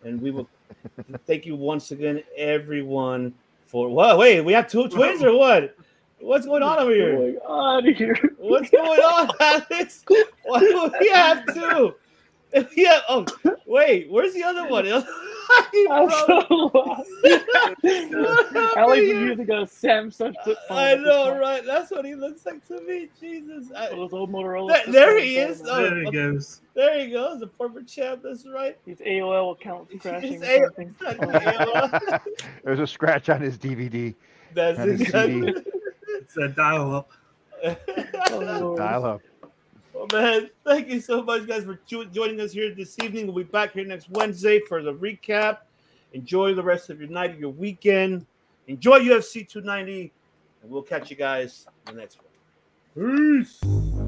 And we will thank you once again, everyone, for what? Wait, we have two twins or what? What's going on over here? Going out here. What's going on, Alex? Why do we have two? Yeah. Oh, wait. Where's the other one? Why, I'm bro? so How like Samsung flip phone. I know, phone. right? That's what he looks like to me. Jesus. I- Those old Motorola. There- there he is. Oh. There he goes. there he goes, the former champ. That's right. His AOL account crashing A- something. There's a scratch on his DVD. That's And his exactly. It's a dial up. oh, Dial up. Well, man, thank you so much, guys, for joining us here this evening. We'll be back here next Wednesday for the recap. Enjoy the rest of your night, your weekend. Enjoy UFC 290, and we'll catch you guys in the next one. Peace.